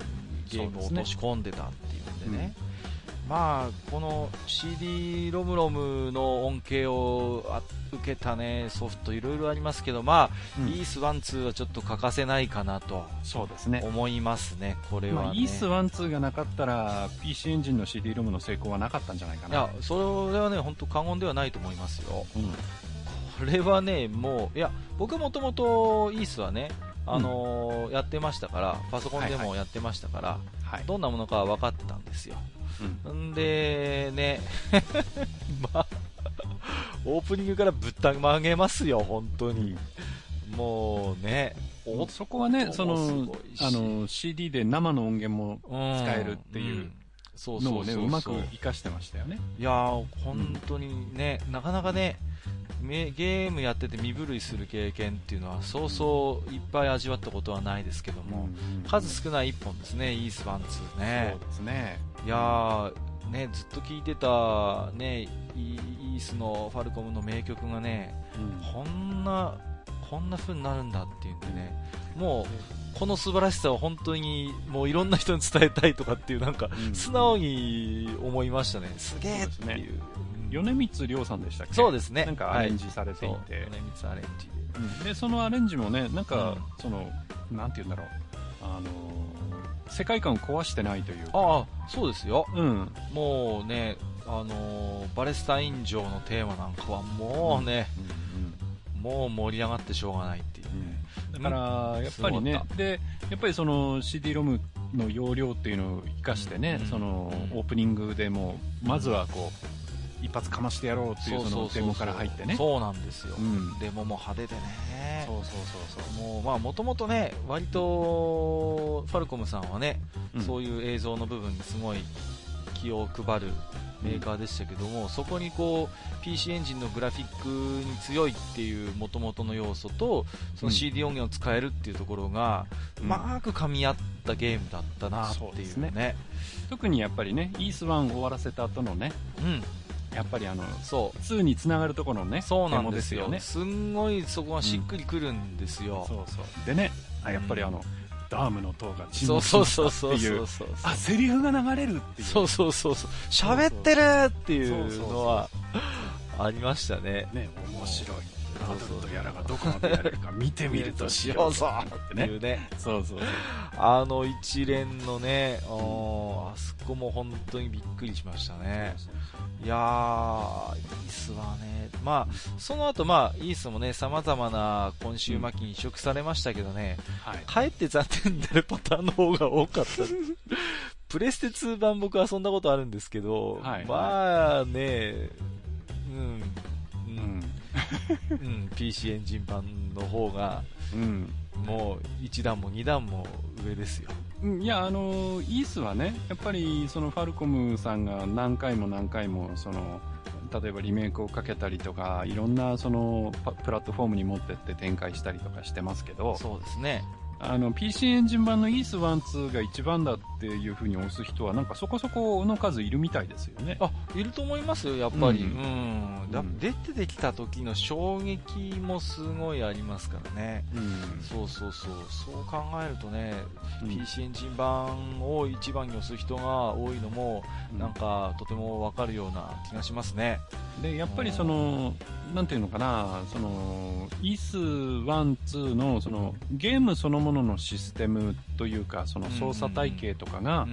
ゲームを落とし込んでたっていうんでね、まあこの CD ロムロムの恩恵をあ受けたねソフトいろいろありますけどまあ、うんイース1、2はちょっと欠かせないかなとそうですね。思いますね、これは、ね。まあ、イース1、2がなかったら、PC エンジンの CD ロムの成功はなかったんじゃないかな。いや、それはね、本当過言ではないと思いますよ。うん。これはね、もう、いや、僕もともとイースはね、あのーやってましたから、パソコンではいはもやってましたから、はい。どんなものかは分かってたんですよ。うんんで、ね、まあ、オープニングからぶったまげますよ、本当に。もうね、おそこはね、そのあの、CD で生の音源もうん使えるっていうんそうそうそううまく活かしてましたよね。いやー、本当にね、なかなかね、めゲームやってて身震いする経験っていうのは、そうそういっぱい味わったことはないですけども、数少ない一本ですね、イースワンツーねそう。ですね。いやー、ね、ずっと聴いてた、ね、イイースのファルコムの名曲がね、うんこんな、こんな風になるんだっていうんでね、もう、この素晴らしさを本当にもういろんな人に伝えたいとかっていうなんかうん素直に思いましたね。すげえっていう。米光亮さんでしたっけ？そうですね。なんかアレンジされていはい、てそう。米光アレンジで。うんで、そのアレンジもね、なんか、うんその、なんて言うんだろう。あのー世界観を壊してないというか。ああ、そうですよ。うん。もうね、あのーバレスタイン城のテーマなんかはもうね、もう盛り上がってしょうがないっていうね。だから、やっぱりねで、やっぱりその CD-ROM の容量っていうのを活かしてね、うんそのうんオープニングでもう、まずはこう、一発かましてやろうっていうそのデモから入ってね。そうなんですよ。うんデモも派手でね。そうそうそうそう。もうまあもともとね、割とファルコムさんはね、うんそういう映像の部分にすごい気を配るメーカーでしたけども、そこにこう PC エンジンのグラフィックに強いっていう元々の要素とその CD 音源を使えるっていうところが、ううんまく噛み合ったゲームだったなってそうですいうね。ね特にやっぱりね、イース1終わらせた後のね、うん、やっぱりあの、そう。2につながるところのね、そうなんですよ。ね。すんごいそこがしっくりくるんですよ。そうそう。でね、あやっぱりあの、ダームの塔が沈そう没しそうそうましたっていう。あ、セリフが流れるっていう。そうそうそうそう。喋ってるっていうのはありましたね。ね、面白い。バトそうそうルとやらがどこまでやれるか見てみるとしようぞってね。いうね。そうそう。あの一連のね、あそこも本当にびっくりしましたね。いやー、イースはね、まあ、その後まあ、イースもね、様々な今週末期に移植されましたけどね、はい。かえって残念になるパターンの方が多かった。プレステ2版僕遊んだことあるんですけど、はいまあね、うん、う、うんん。うん、PC エンジン版の方が、うん。もう1段も2段も上ですよ。うんいや、あの、イースはね、やっぱりそのファルコムさんが何回も何回も、その、例えばリメイクをかけたりとか、いろんなそのパプラットフォームに持ってって展開したりとかしてますけど、そうですね。あの、PC エンジン版のイース1、2が一番だっていう風に押す人は、なんかそこそこの数いるみたいですよね。あ、いると思いますよ、やっぱり。う。うんうん出てきた時の衝撃もすごいありますからね。うん。そうそうそう。そう考えるとね、うん PC エンジン版を一番に押す人が多いのも、なんかとてもわかるような気がしますね。で、やっぱりその、なんていうのかな、その、イース1、2の、その、ゲームそのもののシステムというか、その操作体系とかが、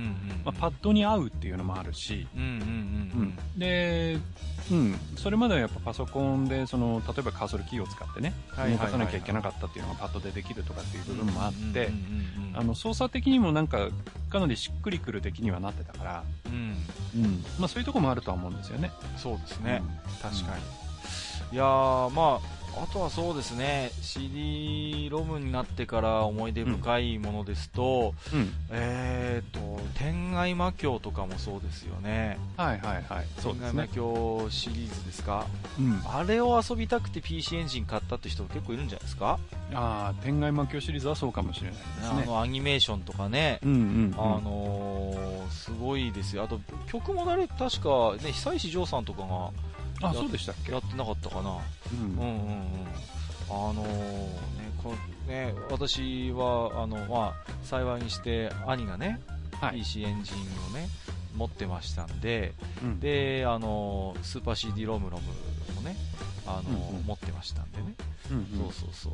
パッドに合うっていうのもあるし、で、うん、それまではやっぱパソコンで、その、例えばカーソルキーを使ってね、動かさなきゃいけなかったっていうのがパッドでできるとかっていう部分もあって、あの、操作的にもなんか、かなりしっくりくる出来にはなってたから、うん、うん、まあそういうとこもあるとは思うんですよね。そうですね、うん。確かに。いやー、まあ、あとはそうですね、CD ロムになってから思い出深いものですと、うん。えーと、天外魔境とかもそうですよね。はいはいはい。天外魔。境シリーズですか？うん。あれを遊びたくて PC エンジン買ったって人結構いるんじゃないですか、ああ、天外魔境シリーズはそうかもしれないですね。あのアニメーションとかね、うんうん、うん。あのー、すごいですよ。あと、曲も誰、確か、ね、久石譲さんとかがあ、そうでしたっけ？やってなかったかな。うんうんうんうん。あのー、ね、こね、私は、あの、まあ、幸いにして、兄がね、はい。PC エンジンをね、持ってましたんで、うん、で、あのー、スーパー CD ロムロムもね、あのーうんうん持ってましたんでね。うんうんそうそうそう。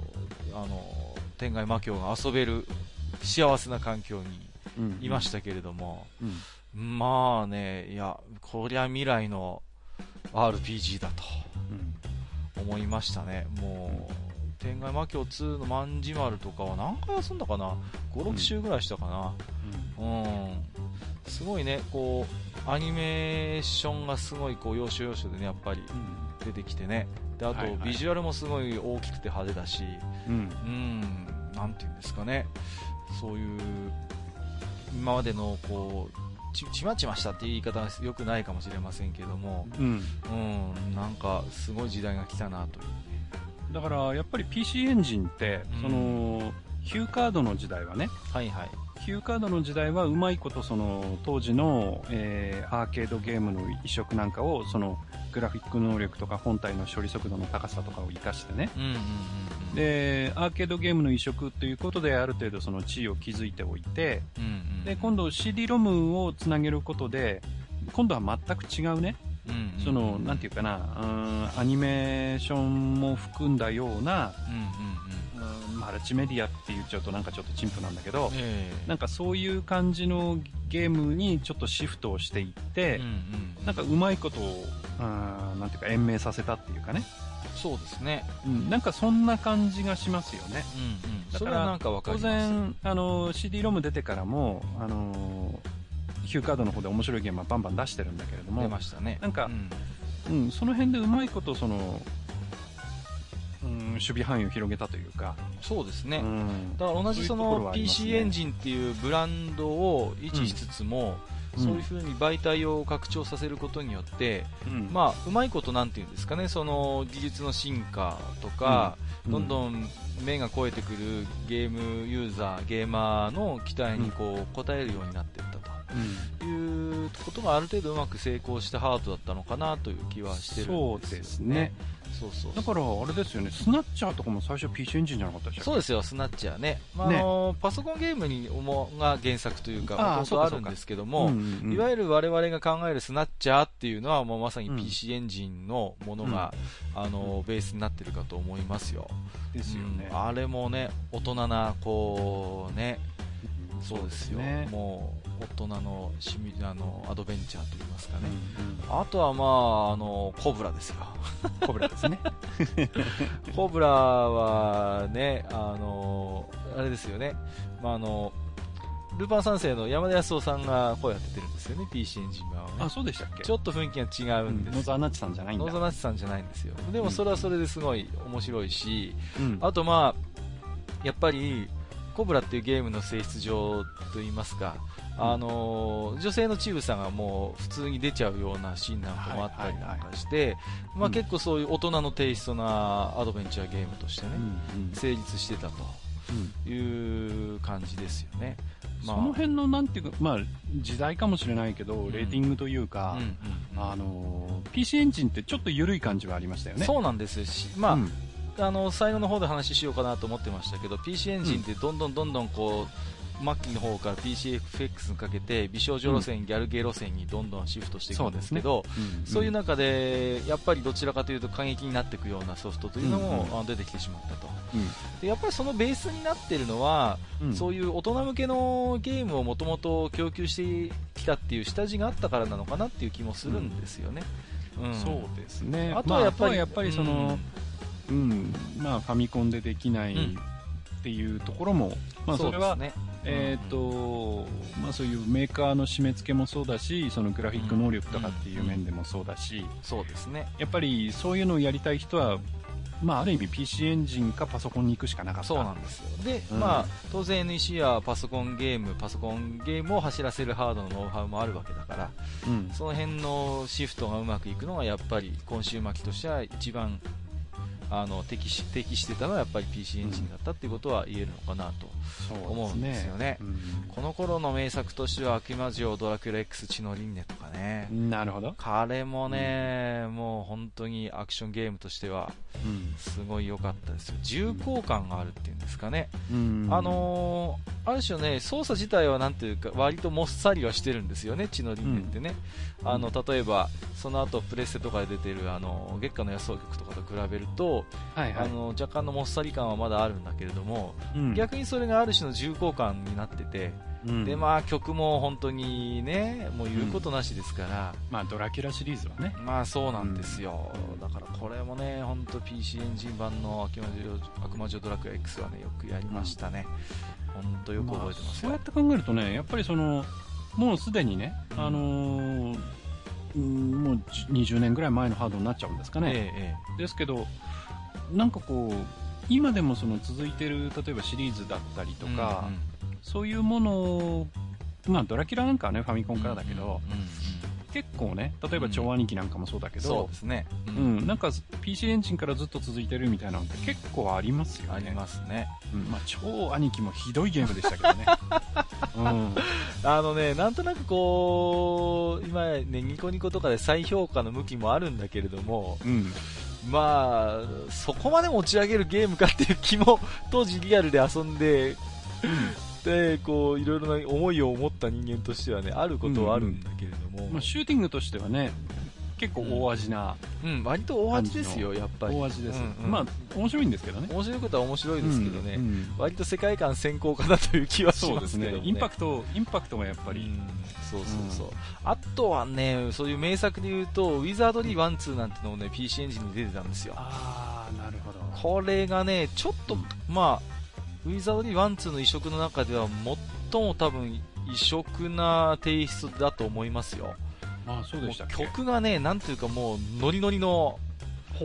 あのー、天外魔境が遊べる幸せな環境にうんいましたけれども、うんまあね、いや、こりゃ未来の RPG だとうん思いましたね。もう、天外魔境2の万事丸とかは何回遊んだかな ?5、6週ぐらいしたかな。うん。すごいね、こう、アニメーションがすごいこう、要所要所でね、やっぱり出てきてね。で、あとはいはいビジュアルもすごい大きくて派手だし、うんうん、なんていうんですかね、そういう、今までのこう、ちちまちましたっていう言い方は良くないかもしれませんけども、うんうん、なんかすごい時代が来たなというね。だからやっぱり PC エンジンって、うんそのヒューカードの時代はねはいはい。ヒューカードの時代はうまいことその当時の、えーアーケードゲームの移植なんかをそのグラフィック能力とか本体の処理速度の高さとかを活かしてね。うんうんうんうん。、でアーケードゲームの移植ということである程度その地位を築いておいてうんうん、で今度 CD-ROM をつなげることで今度は全く違うね。うんうんうん、そのなんていうかなうんアニメーションも含んだようなうんうんうんマルチメディアって言っちゃうとなんかちょっと陳腐なんだけど、ええなんかそういう感じのゲームにちょっとシフトをしていって、うんうんなんかうまいことを、あーなんていうか延命させたっていうかね、そうですね。うん、なんかそんな感じがしますよね。うんうん。だからなんか当。然、あの、CD ロム出てからも、あの、ヒューカードの方で面白いゲームはバンバン出してるんだけれども出、ましたね。なんかうんうん、その辺でうまいこと、その、うん、守備範囲を広げたというか、そうですね。うん。だから同じその PC エンジンっていうブランドを維持しつつも、うん。そういうふうに媒体を拡張させることによって、うん。まあ、うまいことなんていうんですかね、その技術の進化とか、うん。どんどん目が超えてくるゲームユーザー、ゲーマーの期待にこう応えるようになっていったと。いうことがある程度うまく成功したハードだったのかなという気はしてるんですよそうですね。そうそうだから、あれですよね、スナッチャーとかも最初 PC エンジンじゃなかったでしたっけ？そうですよ、スナッチャーね。まあね。あのパソコンゲームに主が原作というか、あー元々あるんですけども、うんうんうん。いわゆる我々が考えるスナッチャーっていうのは、もうまさにうん PC エンジンのものが、あのベースになってるかと思いますよ。ですよね。うん。あれもね、大人な、こうね、そうですよ、ね。もう大人の趣味あのアドベンチャーといいますかね。うんあとはまあ、あの、コブラですよ。うんコブラですね。コブラはね、あの、あれですよね、まあ、あの、ルパン三世の山田康夫さんが声当ててるんですよね、PC エンジン版はねあ、そうでしたっけ？ちょっと雰囲気が違うんです。野沢那智さんじゃないんだ。野沢那智さんじゃないんですよ。でもそれはそれですごい面白いし、うんあとまあ、やっぱり、コブラっていうゲームの性質上といいますか、あの女性のチームさんがもう普通に出ちゃうようなシーンなんかもあったりなんかして、まあ、うん。結構そういう大人のテイストなアドベンチャーゲームとしてね、うんうん。成立してたとうんいう感じですよね。まあ。その辺のなんていうか、まあ、時代かもしれないけど、レーティングというか、うんうんうん。あの PC エンジンってちょっと緩い感じはありましたよね。そうなんですし、まあ、うんあの最後の方で話しようかなと思ってましたけど PC エンジンってどんどんどんどんこう、末期の方から PCFX にかけて美少女路線、ギャルゲー路線にどんどんシフトしていくんですけどうん。そういう中でやっぱりどちらかというと過激になっていくようなソフトというのも、出てきてしまったと。うん。でやっぱりそのベースになっているのは、うん。そういう大人向けのゲームをもともと供給してきたっていう下地があったからなのかなっていう気もするんですよね。うん。そうですね。あとはやっぱり、まあやっぱりその、うん、まあファミコンでできないうんっていうところも、まあそれは、ねえっ、と、まあそういうメーカーの締め付けもそうだし、そのグラフィック能力とかっていう面でもそうだし、そうですね。やっぱりそういうのをやりたい人は、まあある意味 PC エンジンかパソコンに行くしかなかった。そうなんですよ。で、うんまあ、当然 NEC はパソコンゲーム、パソコンゲームを走らせるハードのノウハウもあるわけだから、うん。その辺のシフトがうまくいくのがやっぱり今週末期としては一番あの適し適してたのはやっぱり PC エンジンだったっていうことは言えるのかなと。思うんですよねうんこの頃の名作としては悪魔城ドラキュラ X 血の輪廻とかね。なるほど。彼もね、もう本当にアクションゲームとしてはうんすごい良かったですよ。重厚感があるっていうんですかね。うんあのーある種ね、操作自体はなんていうか、割ともっさりはしてるんですよね、血の輪廻ってね。うんあの、例えば、その後プレステとかで出てる、あの、月下の野草曲とかと比べると、はいはい。あの、若干のもっさり感はまだあるんだけれども、うん逆にそれがある種の重厚感になってて、うんで、まあ曲も本当にね、もう言うことなしですから、まあドラキュラシリーズはね。まあそうなんですよ、だからこれもね、本当 PC エンジン版の悪魔女悪魔女ドラクエ X はね、よくやりましたね。本当よく覚えてますよそうやって考えるとね、やっぱりその、もうすでにね、あのーうんもうじ20年ぐらい前のハードになっちゃうんですかね。ええですけど、なんかこう、今でもその続いてる、例えばシリーズだったりとか、うんうんそういうものを、まあドラキュラなんかはね、ファミコンからだけど、うんうんうん結構ね、例えば超兄貴なんかもそうだけどそうで、すね、ううん、なんか PC エンジンからずっと続いてるみたいなのって結構ありますよね。ありますね。うんまあ、超兄貴もひどいゲームでしたけどね。うん。あのね、なんとなくこう、今ね、ニコニコとかで再評価の向きもあるんだけれども、うん。まあ、そこまで持ち上げるゲームかっていう気も、当時リアルで遊んで、で、こう、いろいろな思いを持った人間としてはね、あることはあるんだけれども、まあ、シューティングとしてはね、結構大味な、うん、割と大味ですよ、やっぱり。大味です。うんうんまあ、面白いんですけどね。面白いことは面白いですけどね、うんうん割と世界観先行かなという気はしそうですねますけどね。インパクト、インパクトがやっぱり、うんそうそうそう、あとはね、そういう名作で言うと、ウィザードリー1、2なんてのもね、PC エンジンに出てたんですよ。ああ、なるほど。これがね、ちょっと、うんまあ、ウィザードリー1、2の移植の中では最も多分異色なテイストだと思いますよ。あ、そうでした曲がね、なんていうかもう、ノリノリの、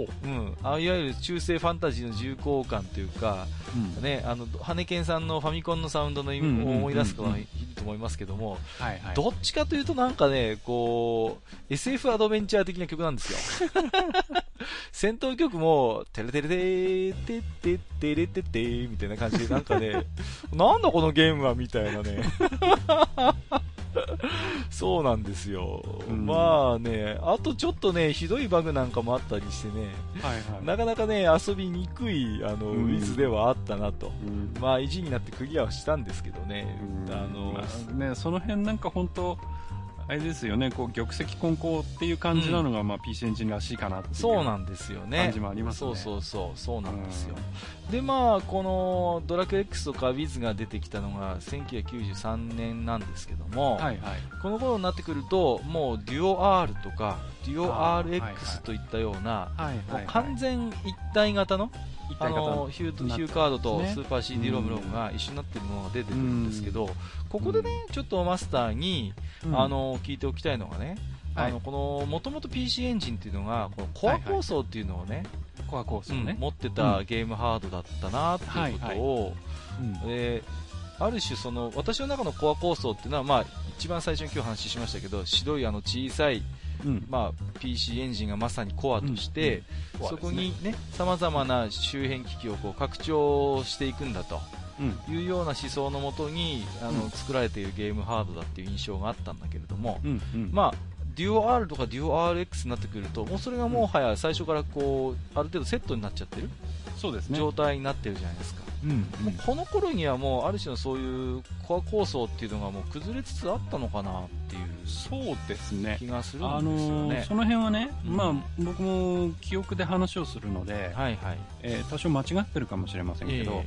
う。うん、あいわゆる中世ファンタジーの重厚感というか、うんね、あの、羽根さんのファミコンのサウンドの意味を思い出す方がいると思いますけども、はいはい。どっちかというとなんかね、こう、SF アドベンチャー的な曲なんですよ。戦闘曲も、テレテレテー、テッテッテレテテーみたいな感じで、なんかね、なんだこのゲームはみたいなね。そうなんですよ。うんまあね、あとちょっとね、ひどいバグなんかもあったりしてね、はいはい。なかなかね、遊びにくい、あの、うんウィズではあったなと。うんまあ、意地になってクリアはしたんですけどね。うんあの、まあね、その辺なんか本当、あれですよね、こう玉石混交っていう感じなのが、まあ PC エンジンらしいかなっていう。そうなんですよね。感じもありますねそうそうそう、そうなんですよ。で、まあ、このドラクエ X とか Wiz が出てきたのが1993年なんですけども、はいはい。この頃になってくると、もうデュオ R とか、デュオあーはいはい RX といったような。完全一体型の、あのヒューカードとねスーパー CD ロムロムが一緒になってるものが出てくるんですけど、ここでね、ちょっとマスターに、うん。あ、の聞いておきたいのがね、はい。あのこのもともと PC エンジンっていうのがこのコア構想っていうのをね,、コアコースをね。うん持ってたゲームハードだったなっていうことを、ある種その私の中のコア構想っていうのは、まあ、一番最初に今日話しましたけど白いあの小さい、うん。まあ、PC エンジンがまさにコアとして、うん。そこにね様々な周辺機器をこう拡張していくんだと。うん。いうような思想のもとにあの、うん作られているゲームハードだっていう印象があったんだけれども、うん。うん。まあ、デュオ R とかデュオ RX になってくると、もうそれがもはや最初からこう、ある程度セットになっちゃってるそうですね。状態になってるじゃないですか。うん。もうこの頃にはもう、ある種のそういうコア構想っていうのがもう崩れつつあったのかなっていうそうですね。気がするあんですよね。のーその辺はね、うんまあ、僕も記憶で話をするので、はいはい。えー多少間違ってるかもしれませんけど、え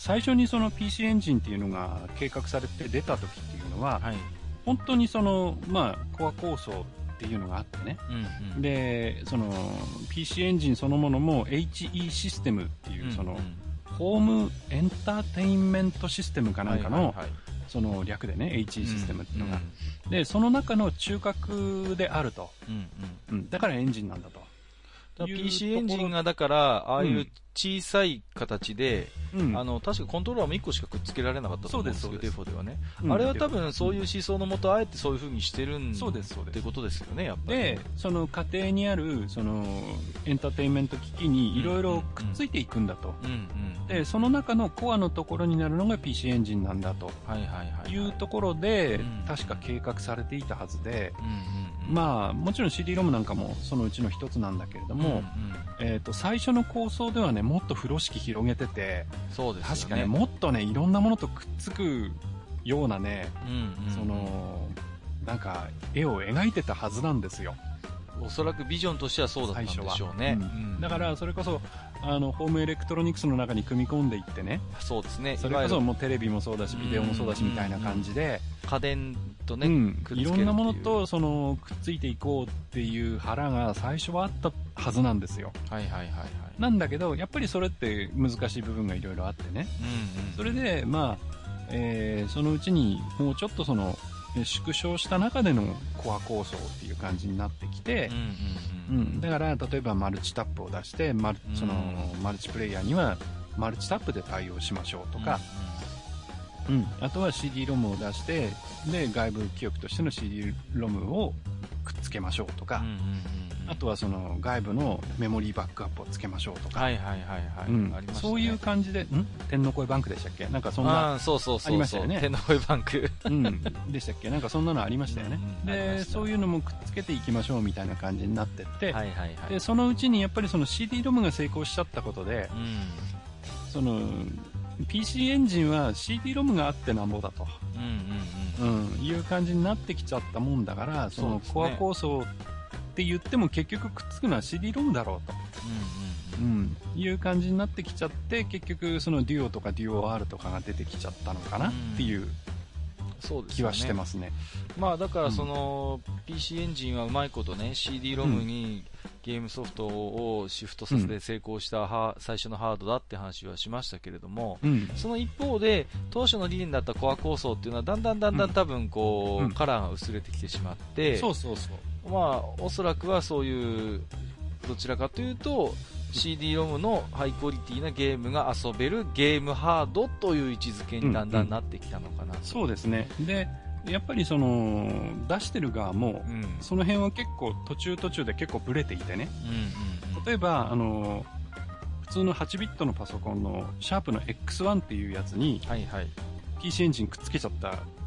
最初にその PC エンジンっていうのが計画されて出た時っていうのは、えはい。本当にその、まあ、コア構想っていうのがあってね、うんうん。で、その PC エンジンそのものも HE システムっていう、その、ホームエンターテインメントシステムかなんかの、その略でね、HE システムっていうのが、うんで、その中の中核であると。うんうんうん、だからエンジンなんだと。PC エンジンがだから、ああいう小さい形で、うん。あの確かコントローラーも1個しかくっつけられなかったと思うんですけど、そうですそうデフォではね、うん。あれは多分そういう思想のもと、あえてそういう風にしてるんそうですそうです。ってことですよね、やっぱり。で、その家庭にある、その、エンターテインメント機器にいろいろくっついていくんだと。で、その中のコアのところになるのが PC エンジンなんだと。はいはいはい。い。うところでうん、確か計画されていたはずで、まあ、もちろん CD ロムなんかもそのうちの一つなんだけれども、うんうんえっ、と、最初の構想ではね、もっと風呂敷広げてて、そうですよね。確かね、もっとね、いろんなものとくっつくようなね、うんうんうんその、なんか、絵を描いてたはずなんですよ。おそらくビジョンとしてはそうだったんでしょうね。うんうんだから、それこそ、あの、ホームエレクトロニクスの中に組み込んでいってね、そうですね。それこそもうテレビもそうだし、ビデオもそうだし、みたいな感じで、家電とね、うんいろんなものと、その、くっついていこうっていう腹が最初はあったはずなんですよ。はいはいはいはい。なんだけど、やっぱりそれって難しい部分がいろいろあってね。うんうん。それで、まあ、えーそのうちにもうちょっとその、え縮小した中でのコア構想っていう感じになってきてうん、うんうん。うん、だから、例えばマルチタップを出して、マルうん。その、マルチプレイヤーにはマルチタップで対応しましょうとか、うん、あとは CD ロムを出して、で、外部記憶としての CD ロムをくっつけましょうとか、うんうんうんうんあとはその外部のメモリーバックアップをつけましょうとか、はいはいはいはい。うんねそういう感じで、ん？天の声バンクでしたっけ？なんかそんな、あーそうそうそう。ありましたよね天の声バンク。うん、でしたっけ？なんかそんなのありましたよね。うんうんで、そういうのもくっつけていきましょうみたいな感じになってって、はいはいはい。で、そのうちにやっぱりその CD ロムが成功しちゃったことで、うん。その、PC エンジンは CD ロムがあってなんぼだと、うんうんうん。うん、いう感じになってきちゃったもんだから、そのコア構想って言っても結局くっつくのは CD ロムだろうと。うんうんうん。いう感じになってきちゃって、結局そのデュオとかデュオ R とかが出てきちゃったのかなっていうそうですよね気はしてますね。まあだからその、PC エンジンはうまいことね CD ロムにゲームソフトをシフトさせて成功したは、最初のハードだって話はしましたけれどもうん。その一方で当初の理念だったコア構想っていうのはだんだんだんだん多分こう、うんカラーが薄れてきてしまってそうそうそう。まあおそらくはそういうどちらかというと CD ロムのハイクオリティなゲームが遊べるゲームハードという位置づけにだんだんなってきたのかなと、そうですね。で、やっぱりその、出してる側も、うん、うんその辺は結構途中途中で結構ブレていてね。うんうん例えば、あの、普通の8ビットのパソコンのシャープの X1 っていうやつにはいはい。PC エンジンくっつけちゃった、うんうんうんうん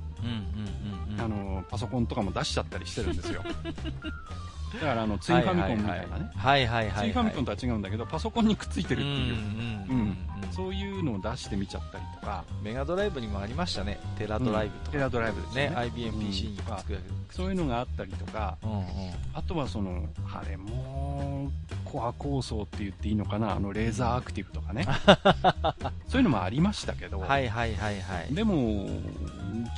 あの、パソコンとかも出しちゃったりしてるんですよ。だからあの、ツイファミコンみたいなね。はいはいはいはい。ツイファミコンとは違うんだけど、パソコンにくっついてるっていう、うんそういうのを出してみちゃったりとか、メガドライブにもありましたね。テラドライブとか、テラドライブですよね。ね IBMPC にくっつくやそういうのがあったりとか、つうんうん。あとはその、あれも、コア構想って言っていいのかな、あの、レーザーアクティブとかね。そういうのもありましたけど、はいはいはいはい。でも、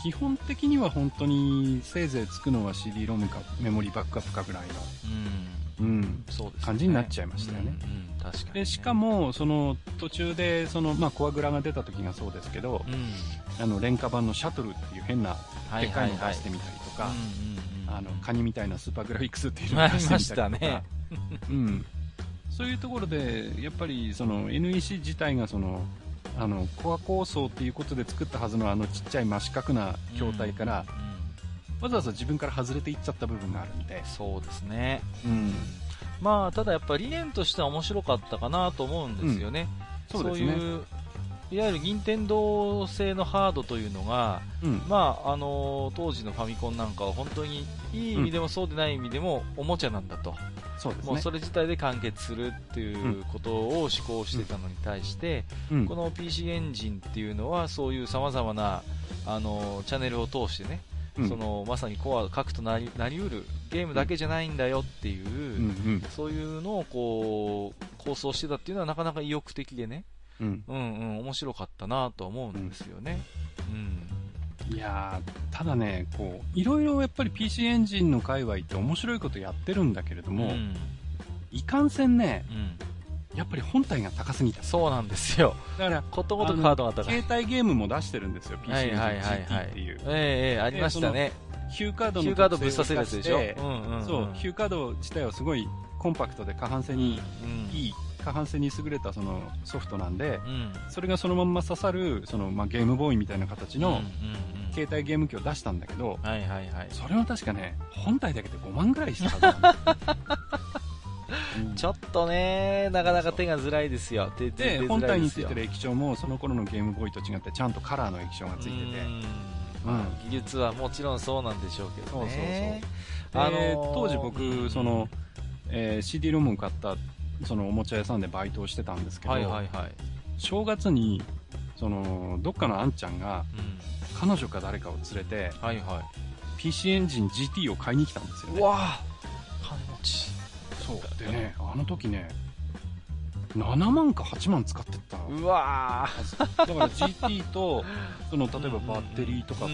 基本的には本当に、せいぜいつくのは CD ロムかメモリバックアップかぐらいうん。の、うん。そうですね。感じになっちゃいましたよね。うんうん確かに。ね、で、しかも、その、途中で、その、まあ、コアグラが出た時がそうですけどう、ん。あの、廉価版のシャトルっていう変な、はいでっかい。いはい出してみたりとか、あの、カニみたいなスーパーグラフィックスっていうのを出してまみたりとか、うん。そういうところで、やっぱりその NEC 自体がその、あの、コア構想っていうことで作ったはずのあのちっちゃい真四角な筐体から、うんうんわざわざ自分から外れていっちゃった部分があるんで、そうですねうん。まあただやっぱ理念としては面白かったかなと思うんですよね、そうですね。いういわゆる任天堂製のハードというのが、うん。まああの当時のファミコンなんかは本当にいい意味でもそうでない意味でもおもちゃなんだと、そうですね。もうそれ自体で完結するっていうことを思考してたのに対して、うんこの PC エンジンっていうのはそういうさまざまなあのチャンネルを通してね、うんそのまさにコア核となりなりうるゲームだけじゃないんだよっていう、うんそういうのをこう構想してたっていうのはなかなか意欲的でね、うん。うんうん、面白かったなとは思うんですよね。うんうん。いやー、ただね、こう、いろいろやっぱり PC エンジンの界隈って面白いことやってるんだけれども、うんいかんせんね、うんやっぱり本体が高すぎた。そうなんですよ。だから、ことごとくハードが高い。携帯ゲームも出してるんですよ、PC エンジン GT っていう。ええええありましたね。ヒューカードのヒューカードぶっ刺せるやつでしょ。うんうんうんそう、ヒューカード自体はすごいコンパクトで過半性にうんいい、過半性に優れたそのソフトなんで、うんそれがそのまんま刺さる、その、まあ、ゲームボーイみたいな形の携帯ゲーム機を出したんだけど、はいはいはい。それは確かね、本体だけで5万ぐらいしたはずなんだうん ちょっとね、なかなか手がずらいですよ。手で、手本体についてる液晶もその頃のゲームボーイと違ってちゃんとカラーの液晶がついてて、うんまあ技術はもちろんそうなんでしょうけどね。であのー当時僕、その、えー CD ロムを買った、そのおもちゃ屋さんでバイトをしてたんですけど、はいはいはい。正月に、その、どっかのあんちゃんが、うん彼女か誰かを連れて、はいは PC エンジン GT を買いに来たんですよい。ね。そう。でね、あの時ね、7万か8万使ってったの。うわだから GT と、その、例えばバッテリーとかと、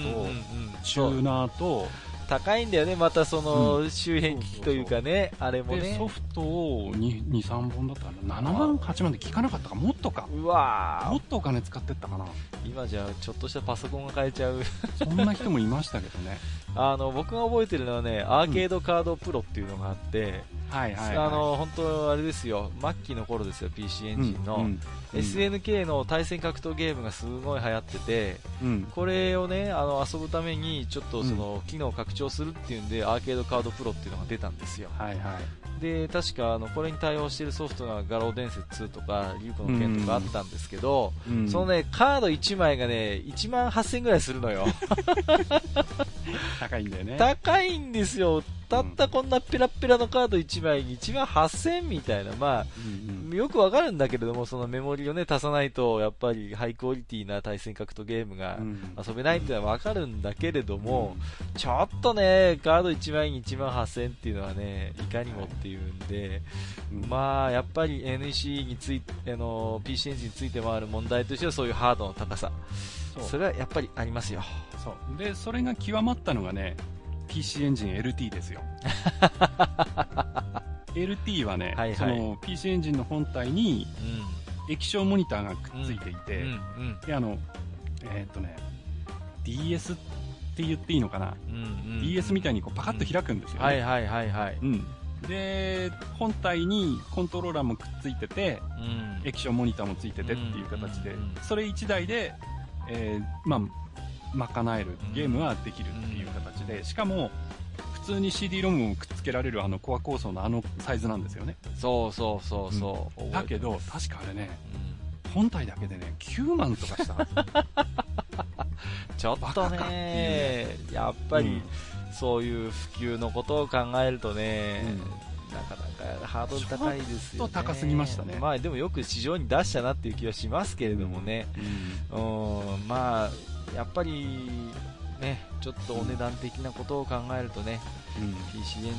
チューナーと、高いんだよね、またその、う周辺機器というかね、あれもで、ねソ。フトを2、2 3本だったかな。7万、8万で効かなかったか、もっとか。うわぁもっとお金使ってったかな。今じゃちょっとしたパソコンが買えちゃう。そんな人もいましたけどね。あの、僕が覚えてるのはね、アーケードカードプロっていうのがあって、はいはい、あの、本当あれですよ、末期の頃ですよ、PC エンジンの。うんうん、SNK の対戦格闘ゲームがすごい流行ってて、うん。これをね、あの遊ぶためにちょっとその、機能を拡張するっていうんで、アーケードカードプロっていうのが出たんですよ。はいはい。で、確かあのこれに対応しているソフトが画廊伝説2とか、リュウコの剣とかあったんですけど、うんそのね、カード1枚がね、1万8000円ぐらいするのよ。高いんだよね。高いんですよ。たったこんなペラペラのカード1枚に1万8000円みたいな、まあ、うんうん。よくわかるんだけれども、そのメモリをね、足さないと、やっぱりハイクオリティな対戦格闘ゲームが遊べないっていうのはわかるんだけれども、うん、ちょっとね、カード1万円1万8000っていうのはね、いかにもっていうんで、うん、まあ、やっぱり NEC について、あの、PC エンジンについてもある問題としてはそういうハードの高さ。それはやっぱりありますよ。そう。で、それが極まったのがね、PC エンジン LT ですよ。LT はね、はいはい、その PC エンジンの本体に液晶モニターがくっついていて、うんうんであの、えー、っとね、DS って言っていいのかな、うんうん、DS みたいにこうパカッと開くんですよね。はいはいはいはい。うん、で、本体にコントローラーもくっついてて、うん、液晶モニターもついててっていう形で、それ1台で、えー、まあ、賄える、ゲームはできるっていう形で、しかも、普通に CD ロムをくっつけられるあのコア構想のあのサイズなんですよね。そうそうそうそう。うん、だけど、確かあれね、うん、本体だけでね、9万とかしたはず。ちょっとね、ねやっぱり、うん、そういう普及のことを考えるとね、なかなかハードル高いですよね。ちょっと高すぎましたね。まあでもよく市場に出したなっていう気はしますけれどもね。うん、うんまあ、やっぱり、ね、ちょっとお値段的なことを考えるとね、うん、PC エンジ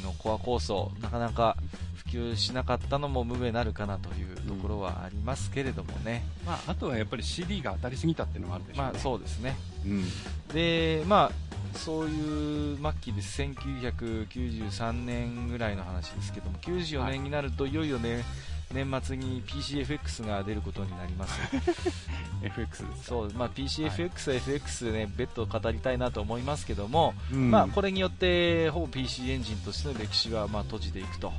ンのコア構想、なかなか普及しなかったのも無名なるかなというところはありますけれどもね、うん、まあ、あとはやっぱり CD が当たりすぎたっていうのもあるでしょうね。まあ、そうですね、うん、でまあ、そういう末期です、1993年ぐらいの話ですけども、94年になるといよいよね、年末に PCFX が出ることになります。FX ですそう、まあ、PCFX は FX ね、別途語りたいなと思いますけども、うん、まあ、これによってほぼ PC エンジンとしての歴史はまあ閉じていくと。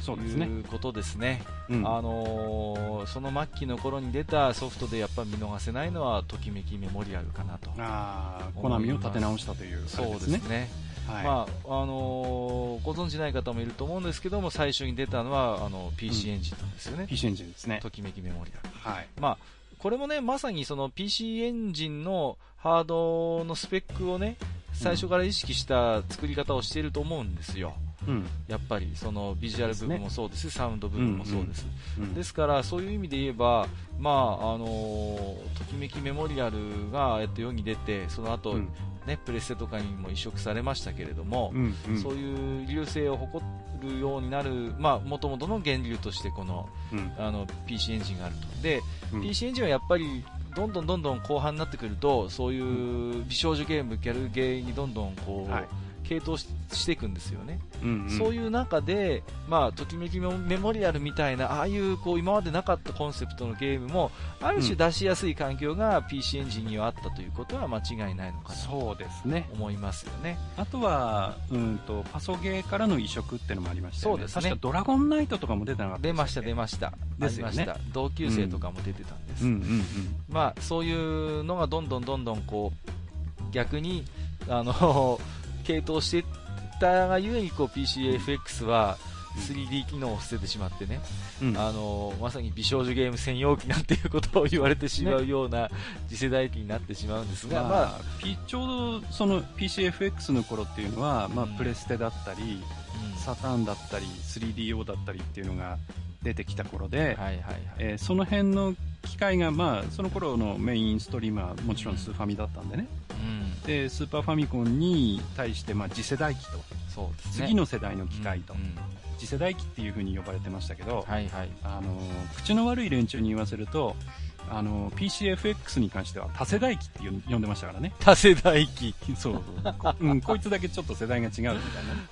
そうですね、いうことですね、うん、あのー、その末期の頃に出たソフトでやっぱ見逃せないのはときめきメモリアルかなとあコナミを立て直したという、ね、そうですねはい、まああのー、ご存知ない方もいると思うんですけども最初に出たのはあの PC エンジンなんですよね、うん、PC エンジンですね。ときめきメモリアル、はい。まあ、これもねまさにその PC エンジンのハードのスペックをね最初から意識した作り方をしていると思うんですよ、うん、やっぱりそのビジュアル部分もそうです、ね、サウンド部分もそうです、うんうん、ですからそういう意味で言えば、まああのー、ときめきメモリアルがえっと世に出てその後、ね、プレステとかにも移植されましたけれども、うんうん、そういう流星を誇るようになる、まあ、もともとの源流としてこの、うん、あの PC エンジンがあると。で、うん、PC エンジンはやっぱりどんどんどんどん後半になってくるとそういう美少女ゲームギャルゲーにどんどんこう、はい系統していくんですよね、うんうん、そういう中で、まあ、ときめきメモリアルみたいなああいうこう今までなかったコンセプトのゲームもある種出しやすい環境が PC エンジンにはあったということは間違いないのかなそうですね。思いますよね。あとは、うんと、パソゲーからの移植っていうのもありましたよね。そうですね。ドラゴンナイトとかも出てなかった出ました出ました。ですよね。同級生とかも出てたんです、うんうんうんうん、まあ、そういうのがどんどんどんどんこう逆にあの系統していったがゆえにこう PCFX は 3D 機能を捨ててしまってね、うん、あのまさに美少女ゲーム専用機なんていうことを言われてしまうような次世代機になってしまうんですが、まあ、まあ、ちょうどその PCFX の頃っていうのは、まあ、プレステだったり、うん、サターンだったり 3DO だったりっていうのが出てきた頃で、はいはいはい。えー、その辺の機械が、まあ、その頃のメインストリーマーもちろんスーファミだったんでね、うん、でスーパーファミコンに対して、まあ、次世代機と。そうです、ね、次の世代の機械と、うんうん、次世代機っていう風に呼ばれてましたけど、はいはい、あの口の悪い連中に言わせるとあの PCFX に関しては多世代機って呼んでましたからね。多世代機。そう。こ,、うん、こいつだけちょっと世代が違うみたい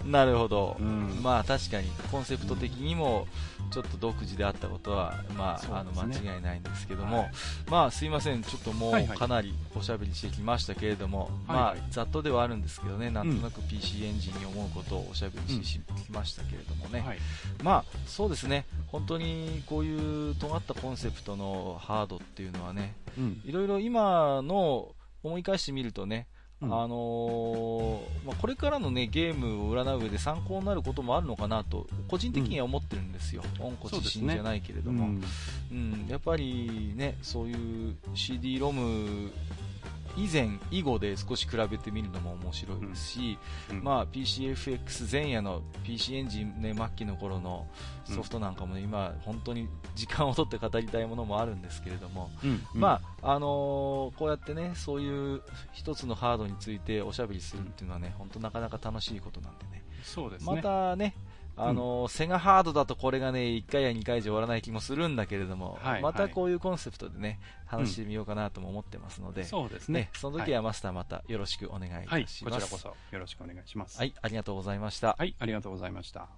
な。なるほど、うん、まあ確かにコンセプト的にもちょっと独自であったことは、まあ、ね、あの間違いないんですけども、はい、まあすいません。ちょっともうかなりおしゃべりしてきましたけれども、はいはい、まあざっとではあるんですけどねなんとなく PC エンジンに思うことをおしゃべりしてきましたけれどもね、うんはい、まあそうですね。本当にこういう尖ったコンセプトのハードっていうのはね、うん、いろいろ今の思い返してみるとね、うん、あのー、まあ、これからの、ね、ゲームを占う上で参考になることもあるのかなと個人的には思ってるんですよ、うん、温故知新じゃないけれども、うね、うん、やっぱりねそういう CD ロム以前、以後で少し比べてみるのも面白いですし、うん。まあ、PCFX 前夜の PC エンジン、ね、末期の頃のソフトなんかも、ね今、本当に時間を取って語りたいものもあるんですけれども、うん。うん。まああのーこうやってねそういう一つのハードについておしゃべりするっていうのはね本当なかなか楽しいことなんでね。そうですね。またねあのーセガハードだとこれがね1回や2回じゃ終わらない気もするんだけれども、はいまたこういうコンセプトでね話してみようかなとも思ってますので、そうですねね。その時はマスターまたよろしくお願いいはい、たします。こちらこそよろしくお願いします。はい、ありがとうございました。はい、ありがとうございました。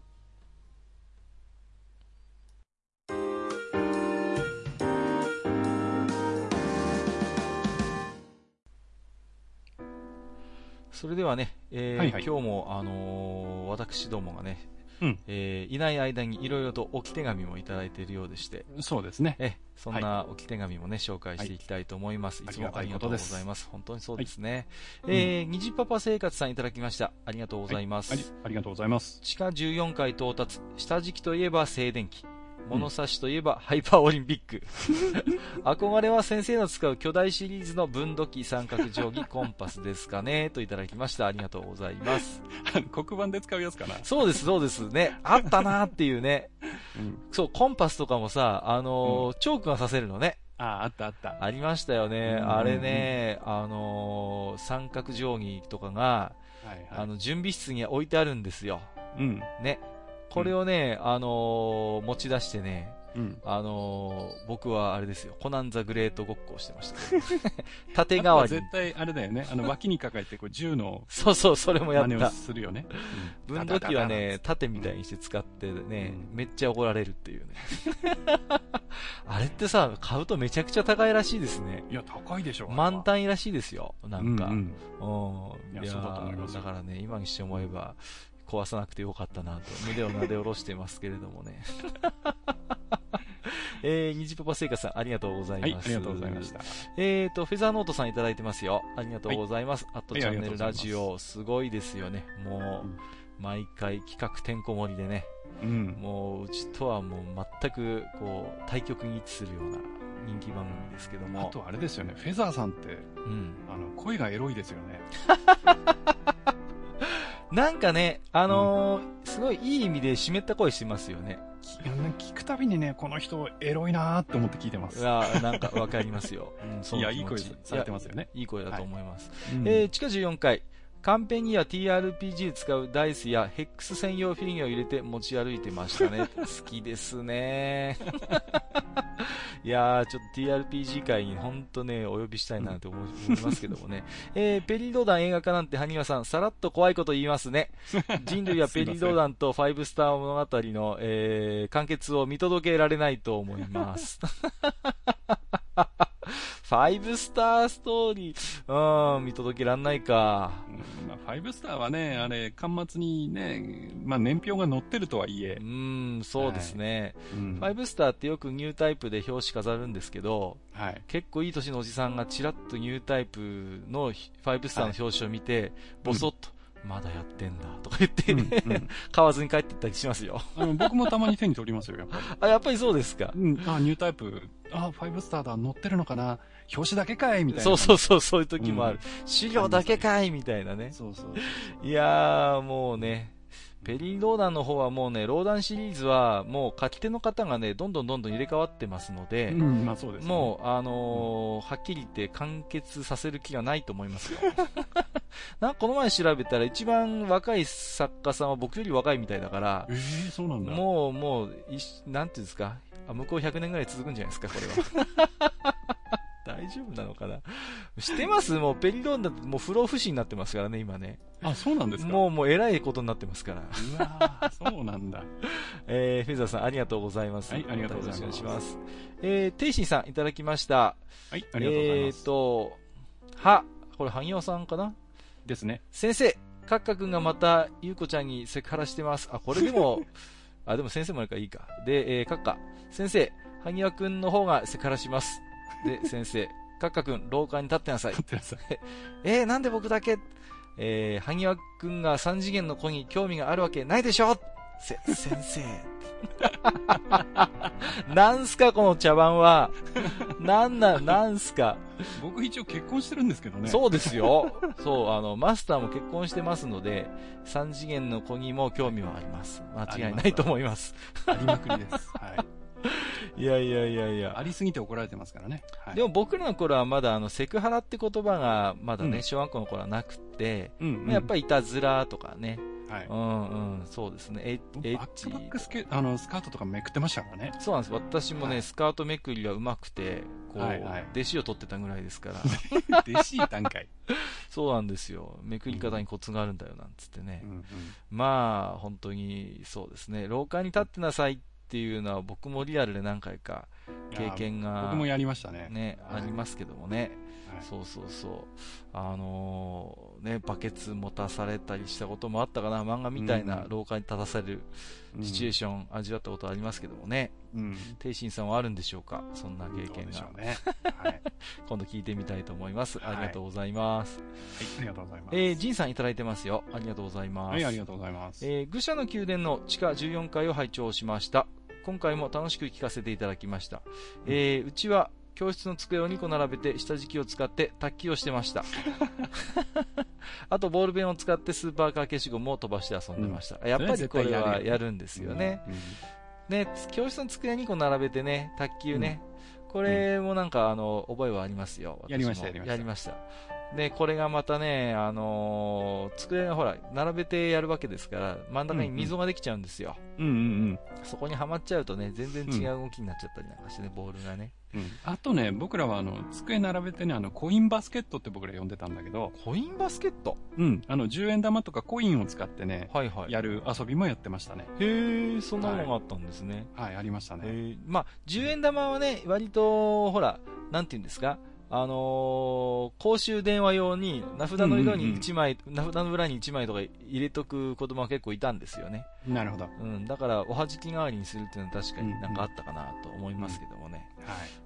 それではね、えーはいはい今日も、あのー私どもがね、うんえーいない間にいろいろと置き手紙もいただいているようでして、そうですね。えそんな置き手紙もね、紹介していきたいと思います。はいい、つもありがとうございます。本当にそうですね。はいえー、虹パパ生活さんいただきました。ありがとうございます。はい、ありがとうございます。地下14階到達。下敷きといえば静電気。物差しといえばハイパーオリンピック。憧れは先生の使う巨大シリーズの分度器三角定規コンパスですかねといただきました。ありがとうございます。黒板で使うやつかな。そうです、そうですね。あったなーっていうね。うん。そう、コンパスとかもさ、あのーチョークがさせるのね。ああ、あったあった。ありましたよね。うんあれね、あのー三角定規とかが、はいはい。あの、準備室に置いてあるんですよ。うん。ね。これをね、あのー持ち出してね、うん。あのー僕はあれですよ、コナンザグレートごっこをしてました 縦側に。絶対あれだよね。あの、脇に抱えて、こう、銃の そうそう、それもやっ真似をた。するよね。うん分度器はね、、縦みたいにして使ってね、うんめっちゃ怒られるっていうね。あれってさ、買うとめちゃくちゃ高いらしいですね。いや、高いでしょ。満タンいらしいですよ、なんか。ううんいやそうだと思いますよだからね、今にして思えば、壊さなくてよかったなと、胸をなで下ろしてますけれどもね。えー、虹パパ生活さん、ありがとうございます。はい、ありがとうございました。えーと、フェザーノートさんいただいてますよ。ありがとうございます。はいチャンネルラジオ、すごいですよね。もう、うん毎回企画てんこ盛りでね、うん。もううちとはもう全くこう対極に位置するような人気番組ですけどあも、とあれですよね、フェザーさんって、うん、あの、声がエロいですよね。なんかね、あのーすごいいい意味で湿った声してますよね。き聞くたびにね、この人エロいなーって思って聞いてます。いや、なんかわかりますよ。うん、そいや、いい声されてますよね。いやいい声だと思います。うんえー地下14階。カンペには TRPG で使うダイスやヘックス専用フィギュアを入れて持ち歩いてましたね。好きですね。いやー、ちょっと TRPG 界に本当ね、お呼びしたいなと思い思いますけどもね。えー、ペリードーダン映画化なんて、ハニワさん、さらっと怖いこと言いますね。人類はペリードーダンとファイブスター物語の、えー、完結を見届けられないと思います。ファイブスターストーリー、うん、見届けらんないか。うんまあ、ファイブスターはね、あれ、端末にね、まあ、年表が載ってるとはいえう、ん、そうですね。うんファイブスターってよくニュータイプで表紙飾るんですけど、はい。結構いい年のおじさんがちらっとニュータイプのファイブスターの表紙を見て、ボソッと、まだやってんだとか言って、うんうん 買わずに帰っていったりしますよ。あの僕もたまに手に取りますよ、やっぱり。あ、やっぱりそうですか。うん、あ、ニュータイプ、あ、ファイブスターだ、載ってるのかな、表紙だけかいみたいな。そうそうそう、そういう時もある。うん資料だけかいみたいなね。そうそう。いやー、もうね、ペリーローダンの方はもうね、ローダンシリーズはもう書き手の方がね、どんどんどんどん入れ替わってますので、うん、まあそうです、ね。もう、あのーはっきり言って完結させる気がないと思いますよ。なこの前調べたら一番若い作家さんは僕より若いみたいだからえ、えそうなんだ。もう、もう、いしなんていうんですか、あ向こう100年ぐらい続くんじゃないですか、これは。大丈夫なのかな？知ってます？もうペリロンダってもう不老不死になってますからね、今ね。あ、そうなんですか？もう、もう偉いことになってますから。うわーそうなんだ。えー、フェザーさんありがとうございます。はいありがとうございますよろしくお願いします。えー、テイシンさんいただきました。はい、ありがとうございまえす。ーと、は、これ、萩尾さんかな？ですね。先生、カッカ君がまた、ゆうこちゃんにセクハラしてます。あ、これでも、あ、でも先生もあるからいいか。で、えー、カッカ、先生、萩尾君の方がセクハラします。で、先生、カッカ君、廊下に立ってなさい待。ってください。えー、なんで僕だけえー、萩尾君が3次元の子に興味があるわけないでしょ？せ、先生。なんすか、この茶番は？なんな、なんすか？僕一応結婚してるんですけどね。そうですよ。そう、あの、マスターも結婚してますので、三次元の子にも興味はあります。間違いないと思います。ありまくりです。はい。いやいやいやいや。ありすぎて怒られてますからね。はい、でも僕らの頃はまだあの、セクハラって言葉がまだね、うん小学校の頃はなくって、うん、うん。やっぱりいたずらとかね、はい。うんうん、そうですね、エッエッチバックバックスケあのスカートとかめくってましたからね。そうなんです。私もね、はいスカートめくりが上手くて、こう、はいはい弟子を取ってたぐらいですから、弟子段階。そうなんですよ。めくり方にコツがあるんだよ、なんつってね。うんうん。まあ、本当に、そうですね。廊下に立ってなさいっていうのは僕もリアルで何回か経験が、僕もやりましたね。ね、はいありますけどもね。はいそうそうそう。あのーね、バケツ持たされたりしたこともあったかな。漫画みたいなうん廊下に立たされるシチュエーション味わったことありますけどもね。うん。天心さんはあるんでしょうか？そんな経験がね。はい。はい。今度聞いてみたいと思います。はいありがとうございます。ありがとうございます。えー、ジンさんいただいてますよ。ありがとうございます。はい、ありがとうございます。えー、愚者の宮殿の地下14階を拝聴しました。今回も楽しく聞かせていただきました。えー、うちは教室の机を2個並べて下敷きを使って卓球をしてました。あとボールペンを使ってスーパーカー消しゴムを飛ばして遊んでました。やっぱりこれはやるんですよね。うん。ね、教室の机2個並べてね、卓球ね。これもなんか、あの、覚えはありますよ。やりましたやりましたやりました。で、これがまたね、あのー机がほら、並べてやるわけですから、真ん中に溝ができちゃうんですよ。うんうんそこにはまっちゃうとね、全然違う動きになっちゃったりなんかしてね、ボールがね。うん。うん。あとね、僕らはあの、机並べてね、あの、コインバスケットって僕ら呼んでたんだけど、コインバスケット？うん。あの、10円玉とかコインを使ってね、はいはい。やる遊びもやってましたね。へえ、そんなのがあったんですね。はい、ありましたね。まあ、10円玉はね、割と、ほら、なんて言うんですか、あのー公衆電話用に、名札の色に1枚、名札の裏に1枚とか入れとく子供は結構いたんですよね。なるほど。うん、だから、おはじき代わりにするっていうのは確かになんかあったかなと思いますけどもね。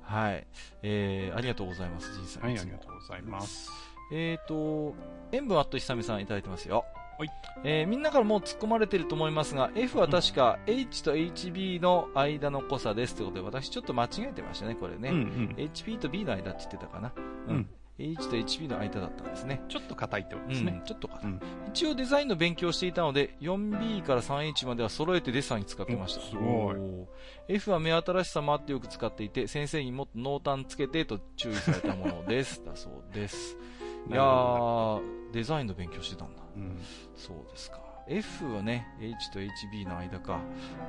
はい。はい。えー、ありがとうございます、じいさん。はい、ありがとうございます。えーと、塩分あっとひさみさんいただいてますよ。はい。えーみんなからもう突っ込まれてると思いますが、F は確か H と HB の間の濃さですってことで、私ちょっと間違えてましたね、これね。うんうん。HP と B の間って言ってたかな。うん。うん H と HB の間だったんですね。ちょっと硬いってことうん、ですね。ちょっとか、うん一応デザインの勉強をしていたので、4B から 3H までは揃えてデッサンに使ってました。おすごい F は目新しさもあってよく使っていて、先生にもっと濃淡つけてと注意されたものです。だそうです。いやー、デザインの勉強してたんだ。うん。そうですか。F はね、H と HB の間か。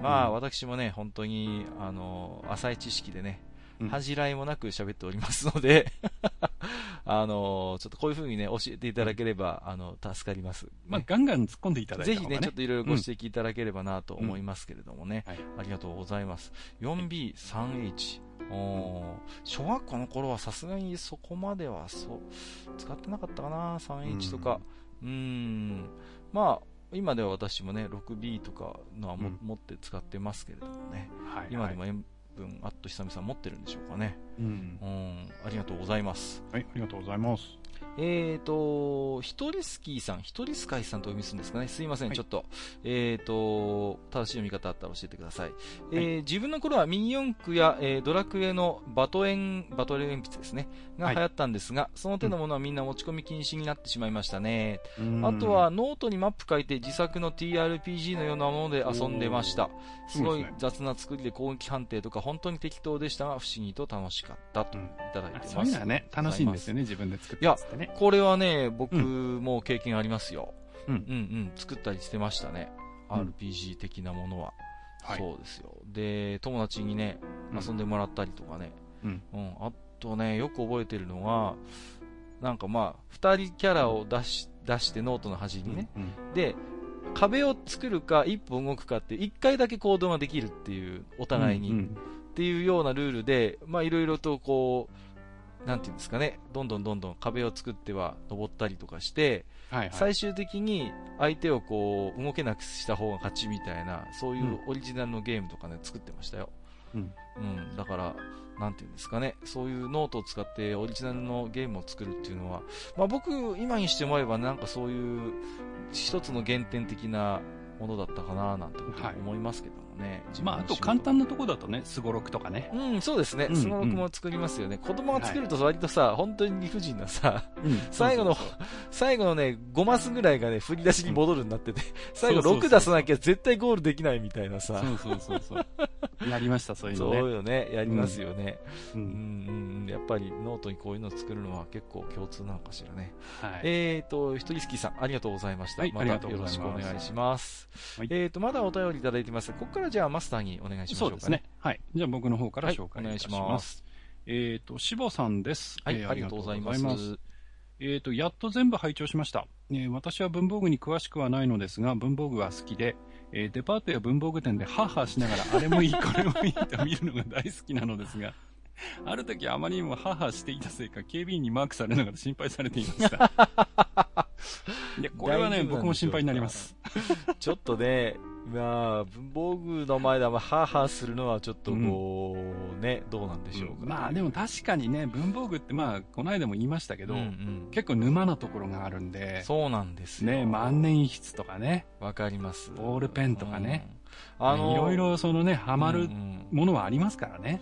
まあ、うん私もね、本当に、あの、浅い知識でね、うん恥じらいもなく喋っておりますので、あの、ちょっとこういう風にね、教えていただければ、あの、助かります。まあ、ねガンガン突っ込んでいただいた方がね。ぜひね、ちょっといろいろご指摘いただければなと思いますけれどもね。はい。ありがとうございます。4B、3H。おー小学校の頃はさすがにそこまではそう、使ってなかったかな、3H とか。うーん。まあ、今では私もね、6B とかのはも、うん持って使ってますけれどもね。はい。今でも塩分、あっと久々持ってるんでしょうかね。うんう。ん。ありがとうございます。はい、ありがとうございます。えーと、ひとりスキーさん、ひとりスカイさんとお読みするんですかね。すいません、はいちょっと。えーと、正しい読み方あったら教えてください。えー自分の頃はミニ四駆や、えードラクエのバトエン、バトル鉛筆ですね。がはい流行ったんですが、その手のものはみんな持ち込み禁止になってしまいましたね。うんあとは、ノートにマップ書いて自作の TRPG のようなもので遊んでました。すごい雑な作りで攻撃判定とか本当に適当でしたが不思議と楽しかったというんただいてます。そういうのはね、楽しいんですよね、自分で作っていやつってね。これはね、僕うも経験ありますよ。うんうんうん、作ったりしてましたね。うん RPG 的なものは。はいそうですよ。で、友達にね、うん遊んでもらったりとかね。うん。うん。あとね、よく覚えてるのが、なんかまあ、二人キャラを出し、出してノートの端にね。うん。で、壁を作るか一歩動くかって一回だけ行動ができるっていう、お互いに。うんっていうようなルールで、まあいろいろとこう、なんていうんですかね、どんどんどんどん壁を作っては登ったりとかして、はいはい。最終的に相手をこう動けなくした方が勝ちみたいな、そういうオリジナルのゲームとかね、作ってましたよ。うん。うん、だから、なんていうんですかね、そういうノートを使ってオリジナルのゲームを作るっていうのは、まあ僕、今にして思えばなんかそういう一つの原点的なものだったかななんてことはい思いますけどもね。まあ、あと簡単なとこだとね、すごろくとかね。うん、そうですねう。んスゴロクも作りますよね。子供が作ると割とさ、本当に理不尽なさ、うん最後のそうそうそう最後のね、5マスぐらいがね、振り出しに戻るになってて、最後6そうそうそう出さなきゃ絶対ゴールできないみたいなさ。そうそうそうそう。やりました、そういうそうのね。よね、やりますよね。ううんん、うん、やっぱりノートにこういうのを作るのは結構共通なのかしらね。はい。えーと、ひとりすきさん、ありがとうございました。まはいありがたよろしくお願いします。はいえーと、まだお便りいただいてます。ここからじゃあマスターにお願いしましょうか、そうですね。。はい。じゃあ僕の方からはい、紹お願いし介いたしま。ますす。えっと、しぼさんです。はい、えーありがとうございますす。えっと、やっと全部拝聴しました。えー私は文房具に詳しくはないのですが、文房具は好きで、えーデパートや文房具店でハーハーしながら、あれもいい、これもいいと見るのが大好きなのですが、ある時あまりにもハーハーしていたせいか、警備員にマークされながら心配されていました。いや、これはね、僕も心配になります。ちょっとね、まあ、文房具の前であんまハーハーするのはちょっとこう、ね、どうなんでしょうか。まあでも確かにね、文房具ってまあ、この間も言いましたけど、うんうん結構沼なところがあるんで、そうなんですよ。ね、万年筆とかね、わかります。ボールペンとかね。うん。あの、いろいろそのね、ハマるうんうんものはありますからね。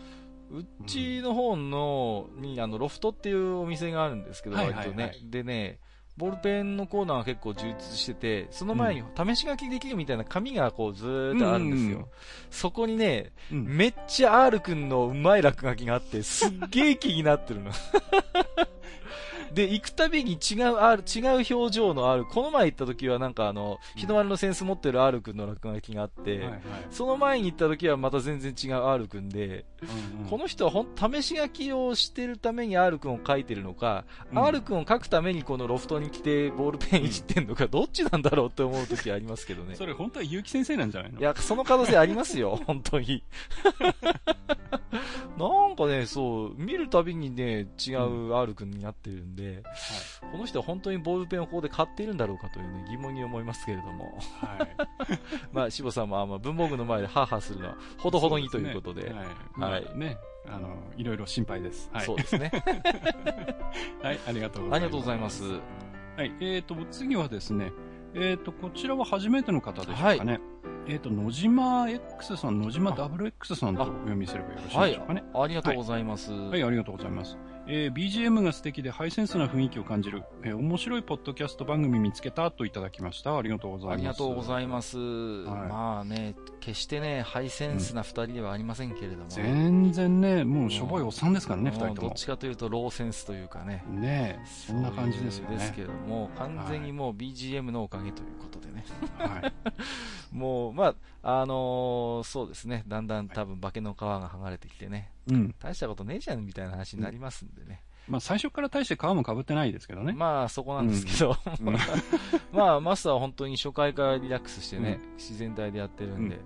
うちの方の、に、あの、ロフトっていうお店があるんですけど、割とね。でね、ボールペンのコーナーは結構充実してて、その前に試し書きできるみたいな紙がこうずーっとあるんですよ。うんうんうんそこにね、うんめっちゃ R くんのうまい落書きがあって、すっげえ気になってるの。で、行くたびに違う R、違う表情の R、この前行った時はなんかあの、日の丸のセンス持ってる R くんの落書きがあって、はいはい。その前に行った時はまた全然違う R くんで、うんうん。この人はほん、試し書きをしてるために R くんを書いてるのか、うん。R くんを書くためにこのロフトに来てボールペンいじってんのか、どっちなんだろうって思う時ありますけどね。それ本当は結城先生なんじゃないの？いや、その可能性ありますよ、本当に。なんかね、そう、見るたびにね、違う R 君になってるんで、この人は本当にボールペンをここで買っているんだろうかというね、疑問に思いますけれども。はい。まあ、しぼさんも、あまあ、文房具の前でハーハーするのは、ほどほどにということで。はい。まあね、あの、いろいろ心配です。はい。そうですね。はい、ありがとうございます。ありがとうございます。はい、えっ、と、次はですね、えっ、と、こちらは初めての方でしょうかね。えっ、と、野島 X さん、野島 WX さんとお読みすればよろしいはいでしょうかね。ありがとうございます。はい、ありがとうございます。えー BGM が素敵でハイセンスな雰囲気を感じる、えー面白いポッドキャスト番組見つけたといただきました。ありがとうございます。ありがとうございいます。いまあね、決してね、ハイセンスな二人ではありませんけれども。全然ね、もうしょぼいおっさんですからね、二、人ともどっ。ちかというとローセンスというかね。ねえ、そんな感じですよね。ですけども、完全にもう BGM のおかげということでね。はい。もう、まあ、あのーそうですね。だんだん多分化けの皮が剥がれてきてね。うん。大したことねえじゃんみたいな話になりますんでね。まあ最初から大して皮も被ってないですけどね。まあ、そこなんですけど。うん まあ、マスターは本当に初回からリラックスしてね、自然体でやってるんで。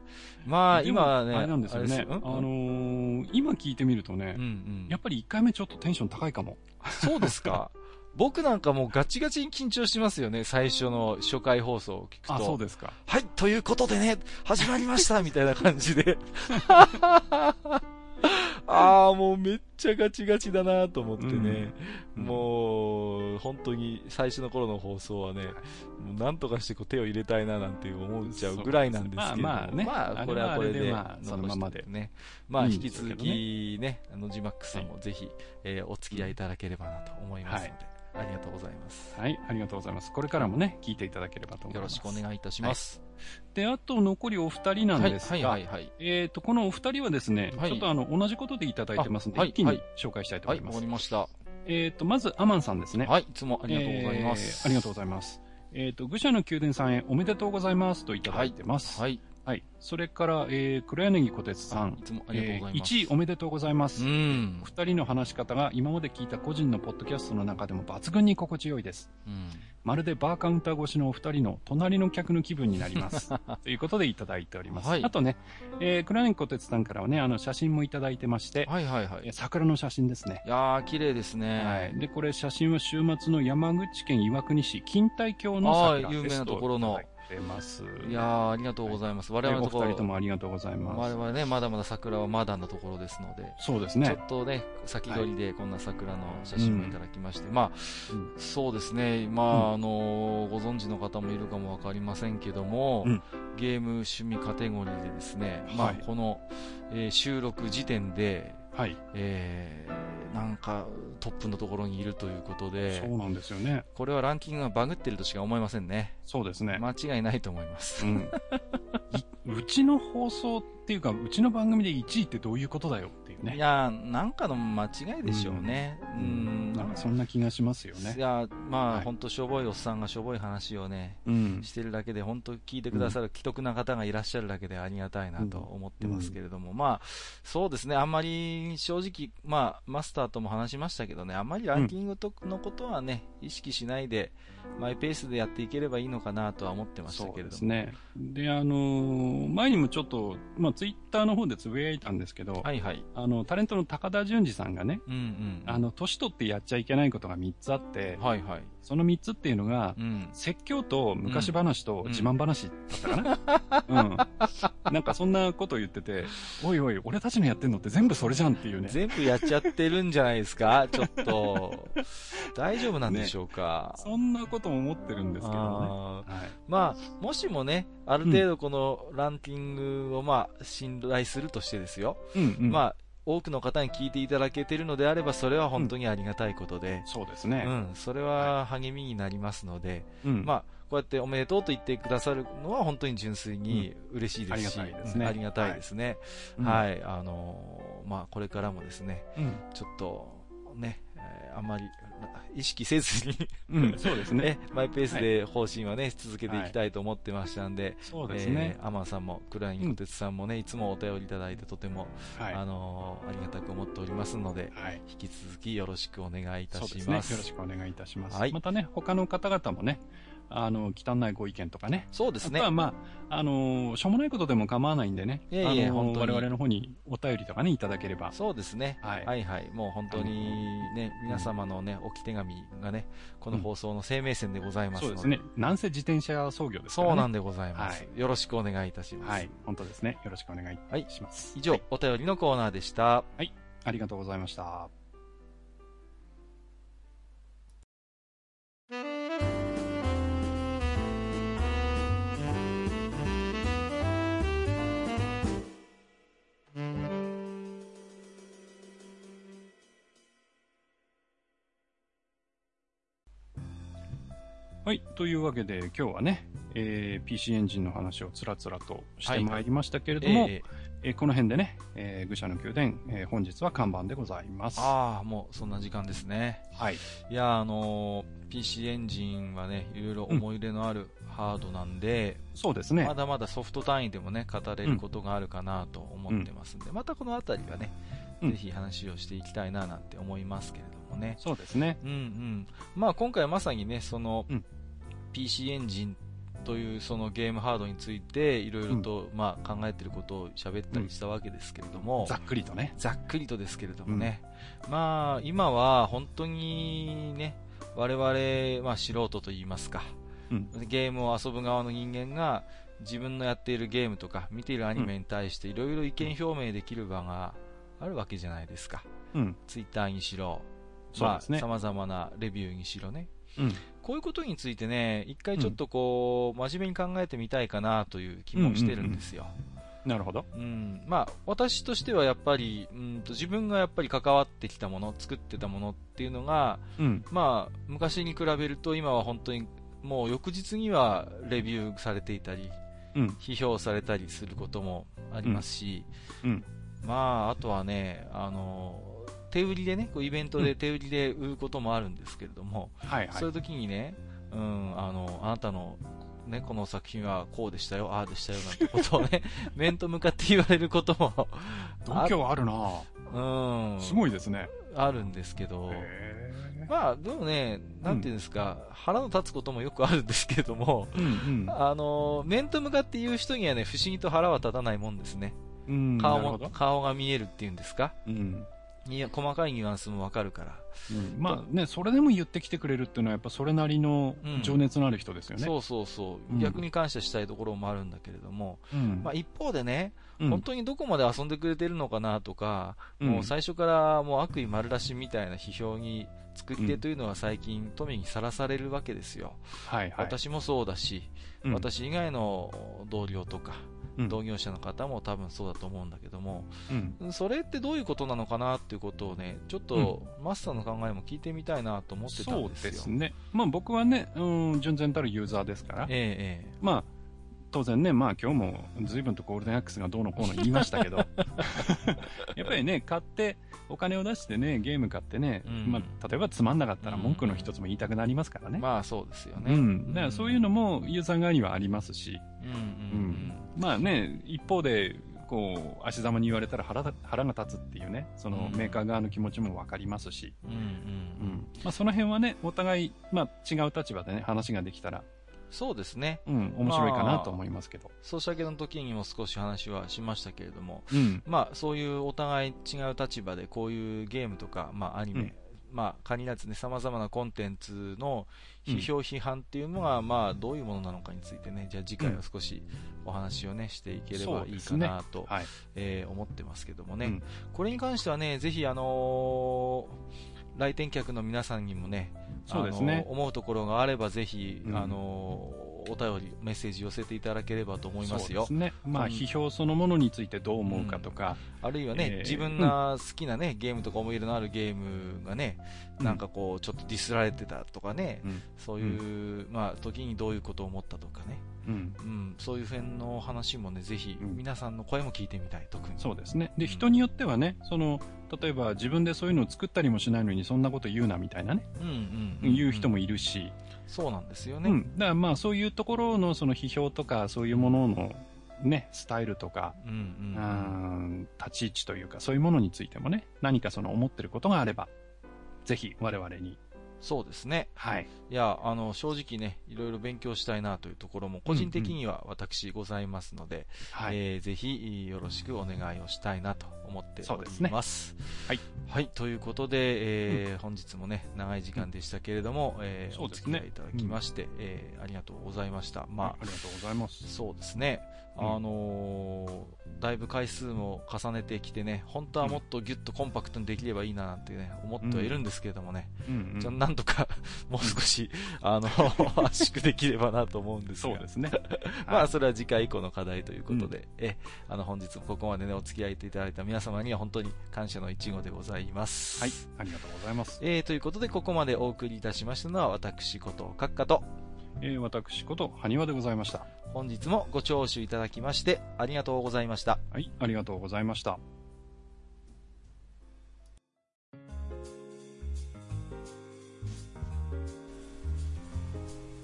まあ、今はね、あれなんですよね。あれあのー今聞いてみるとね、うんうん。やっぱり1回目ちょっとテンション高いかも。そうですか？僕なんかもうガチガチに緊張しますよね、最初の初回放送を聞くと。あ、そうですか。はい、ということでね、始まりましたみたいな感じで。ああ、もうめっちゃガチガチだなと思ってね。うん。もう、本当に最初の頃の放送はね、もうなんとかしてこう手を入れたいななんて思っちゃうぐらいなんですけどまあまあね。まあ、これはこれででまあそのままでね。まあ、いい引き続きね、あの、ジマックスさんもぜひ、えーお付き合いいただければなと思いますので、ありがとうございます。はい、ありがとうございます。これからもね、聞いていただければと思いよろます。しくお願いいたします。で、あと残りお二人なんですが、はい、はい、はい。えっ、と、このお二人はですね、はいちょっとあの、同じことでいただいてますんで、一気に紹介したいとはい、わ思います。かりました。えっ、と、まず、アマンさんですね。はい、いつもありがとうございます。えーありがとうございます。えっ、と、愚者の宮殿さんへおめでとうございますといただいてます。はい。はい、それから、えー、黒柳小鉄さんい。つもありがとうございます。1位おめでとうございます。うんお。二人の話し方が今まで聞いた個人のポッドキャストの中でも抜群に心地よいです。うん。まるでバーカウンター越しのお二人の隣の客の気分になります。ということでいただいております。はいあとね、えー、黒柳小鉄さんからはね、あの、写真もいただいてまして、はい、はい、はい。えー桜の写真ですね。いやー、綺麗ですね。はい。で、これ写真は週末の山口県岩国市錦帯橋の桜です有名なところの。はいってます。いやー、ありがとうございます。我々のところ、二人ともありがとうございます。我々ね、まだまだ桜はまだのところですので、そうですね。ちょっ。とね、先取りでこんな桜の写真もいただきまして、まあ、うんそうですね、まあ、うん。あのご存知の方もいるかもわかりませんけども、うん。ゲーム趣味カテゴリーでですね、まあ、はいこの、えー収録時点で、はい。えーなんかトップのところにいるということでそう、なんですよね。これはランキングがバグってるとしか思いませんね。そうですね。間違いないと思います。うん。いうちの放送っていうか、うちの番組で1位ってどういうことだよね。いやー、なんかの間違いでしょうね。ううんん。なんかそんな気がしますよね。いや、まあ、はい本当しょぼいおっさんがしょぼい話をね、うん。してるだけで、本当聞いてくださる既得な方がいらっしゃるだけでありがたいなと思ってますけれども、まあ、そうですね、あんまり正直、まあ、マスターとも話しましたけどね、あんまりランキングとのことはね、意識しないで、マイペースでやっていければいいのかなとは思ってましたそうけれども。ですね。で、あのー前にもちょっと、まあ、ツイッターの方でつぶやいたんですけど、はいはい。あの、タレントの高田純次さんがね、うんうん。あの、年取ってやっちゃいけないことが3つあって、はいはい。その3つっていうのが、うん。説教と昔話とうん自慢話だったかな、うん、なんかそんなこと言ってて、おいおい、俺たちのやってんのって全部それじゃんっていうね。全部やっちゃってるんじゃないですか？ちょっと。大丈夫なんでしょうか、そんなことも思ってるんですけどね。はい。まあ、もしもね、ある程度このランキングをまあ、信頼するとしてですよ。うんうん。まあ、多くの方に聞いていただけているのであれば、それは本当にありがたいことで、そうですね。うん、それは励みになりますので、うん。まあ、こうやっておめでとうと言ってくださるのは本当に純粋に嬉しいですし、うんありがたいですね。うんありがたいですね。うん。はい、あのーまあ、これからもですね、うん。ちょっと、ね、えーあんまり意識せずにうん、そうですね。ね、マイペースで方針はね、続けていきたいと思ってましたんで、そうですね。えーアマンさんも、クライン小鉄さんもね、いつもお便りいただいてとても、はい。あのーありがたく思っておりますので、はい。引き続きよろしくお願いいたそうですね。します。よろしくお願いいたします。はいまたね、他の方々もね、あの、汚いご意見とかね。そうですねあと。はまあ、あのーしょうもないことでも構わないんでね。いえいえあのー本当に我々の方にお便りとかね、いただければ。そうですね。はいはいはい。もう本当にね、皆様のね、置き手紙がね、この放送の生命線でございますので。そうですね。なんせ自転車操業ですから、ね。そうなんでございます、はよろしくお願いいたします。はい。本当ですね。よろしくお願いします。以上、はいお便りのコーナーでした。ありがとうございました。はい。というわけで、今日はね、えー PC エンジンの話をつらつらとしてまいりましたけれども、ええーこの辺でね、えー愚者の宮殿、えー本日は看板でございます。ああ、もうそんな時間ですね。はい。いや、あのー PC エンジンはね、いろいろ思い入れのあるハードなんで、そうですねま。だまだソフト単位でもね、語れることがあるかなと思ってますんで、またこのあたりはね、うんぜひ話をしていきたいななんて思いますけれどもね。そうですね。うんうん。まあ今回はまさにね、その、うん PC エンジンというそのゲームハードについていろいろと、まあ考えてることを喋ったりしたわけですけれども、ざっくりとね。ざっくりとですけれどもね、まあ今は本当にね、我々、まあ素人と言いますか、うん。ゲームを遊ぶ側の人間が自分のやっているゲームとか見ているアニメに対していろいろ意見表明できる場があるわけじゃないですか。うん。ツイッターにしろ、そうですねまあ、様々なレビューにしろね。うん。こういうことについてね、一回ちょっとこう、真面目に考えてみたいかなという気もしてるんですよ。なるほど。うん、まあ、私としてはやっぱり、うんと自分がやっぱり関わってきたもの、作ってたものっていうのが、うん。まあ、昔に比べると今は本当に、もう翌日にはレビューされていたり、うん。批評されたりすることもありますし、うん。まあ、あとはね、あの、手売りでね、こうイベントで手売りで売ることもあるんですけれども、はいはい。そういう時にね、うん、あの、あなたの、ね、この作品はこうでしたよ、ああでしたよ、なんてことをね、面と向かって言われることも、度胸あるなうん、すごいですね。あるんですけど、へまあ、でもね、なんていうんですか、腹の立つこともよくあるんですけれども、うんあの、面と向かって言う人にはね、不思議と腹は立たないもんですね。うん。うん。顔も顔が見えるっていうんですか。うん。いや細かいニュアンスもわかるから、うん。まあね、それでも言ってきてくれるっていうのは、やっぱそれなりの情熱のある人ですよね。そうそうそう、うん。逆に感謝したいところもあるんだけれども、うん。まあ、一方でね、うん。本当にどこまで遊んでくれてるのかなとか、うん。もう最初からもう悪意丸出しみたいな批評に作り手うんというのは最近、富にさらされるわけですよ、はいはい。私もそうだし、うん、私以外の同僚とか、うん同業者の方も多分そうだと思うんだけども、うんそれってどういうことなのかなっていうことをね、ちょっとマスターの考えも聞いてみたいなと思ってたそうんですよ。ですね。まあ僕はね、うん、純然たるユーザーですから、えええまあ、当然ね、まあ今日も随分とゴールデンアックスがどうのこうの言いましたけど、やっぱりね、買って、お金を出してね、ゲーム買ってね、うん。まあ例えばつまんなかったら文句の一つも言いたくなりますからね。えまあそうですよね。うん。だからそういうのもユーザー側にはありますし、うんうんうんまあね、一方で、こう、足ざまに言われたら腹が腹が立つっていうね、そのうん。メーカー側の気持ちもわかりますし、うんうん。うん。まあその辺はね、お互い、まあ違う立場でね、話ができたら、そうですね。うん、面白いかなと思いますけど。ソシャゲの時にも少し話はしましたけれども、うん。まあそういうお互い違う立場でこういうゲームとか、まあアニメ、うんまあ限らずね、様々なコンテンツの批評批判っていうのが、まあどういうものなのかについてね、じゃあ次回は少しお話をね、していければいいかなと、はい。えー思ってますけどもね、うんこれに関してはね、ぜひあのー来店客の皆さんにもね、そうですね。あのー思うところがあればぜひ、うん。あのーお便り、メッセージ寄せていただければと思いますよ。そう。ですね。まあ、うん。批評そのものについてどう思うかとか、あるいはね、えー。自分が好きなね、ゲームとか思い入れのあるゲームがね、うん。なんかこう、ちょっとディスられてたとかね、うん。そういう、まあ、時にどういうことを思ったとかね、うん。うん、そういう辺の話もね、ぜひ、うん。皆さんの声も聞いてみたい、特に。そうですね。で、うん。人によってはね、その、例えば自分でそういうのを作ったりもしないのにそんなこと言うなみたいなね、うんうんうん、言う人もいるし、そうなんですよね。うん。だからまあそういうところのその批評とかそういうもののね、スタイルとか、うんうん立ち位置というかそういうものについてもね、何かその思ってることがあれば、ぜひ我々に、そうですね。はい。いや、あの、正直ね、いろいろ勉強したいなというところも、個人的には私ございますので、はい。えーぜひよろしくお願いをしたいなと思っておりそうですねます。はい。はい、ということで、えー本日もね、長い時間でしたけれども、えーお付き合いいただきまして、えーありがとうございました。まあ、ありがとうございます。そうですね。うんあのーだいぶ回数も重ねてきてね、本当はもっとギュッとコンパクトにできればいいななんてね、思ってはいるんですけれどもね、うん、じゃあうん。なんとか もう少し、あの、圧縮できればなと思うんですが。そうですね。まあ、はいそれは次回以降の課題ということで、え、あの、本日もここまでね、お付き合いいただいた皆様には本当に感謝の一語でございます。はい。ありがとうございます。えー、ということで、ここまでお送りいたしましたのは、私こと、閣下と、えー私こと、埴輪でございました。本日もご聴取いただきまして、ありがとうございました。はい。ありがとうございました。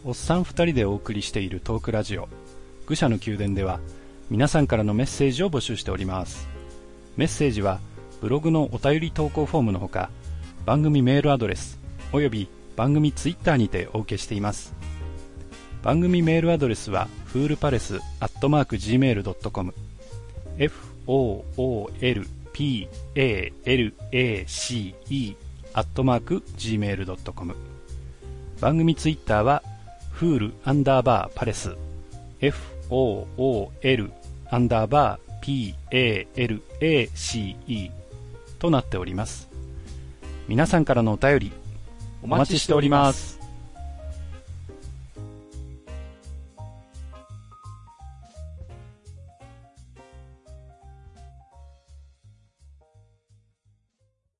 おっさん二人でお送りしているトークラジオ愚者の宮殿では皆さんからのメッセージを募集しておりますメッセージはブログのお便り投稿フォームのほか番組メールアドレスおよび番組ツイッターにてお受けしています番組メールアドレスはフールパレスアットマーク Gmail.com foolpalace アットマーク Gmail.com 番組ツイッターはフールアンダーバーパレス。fool アンダーバー palace となっております。皆さんからのお便りお待ちしております。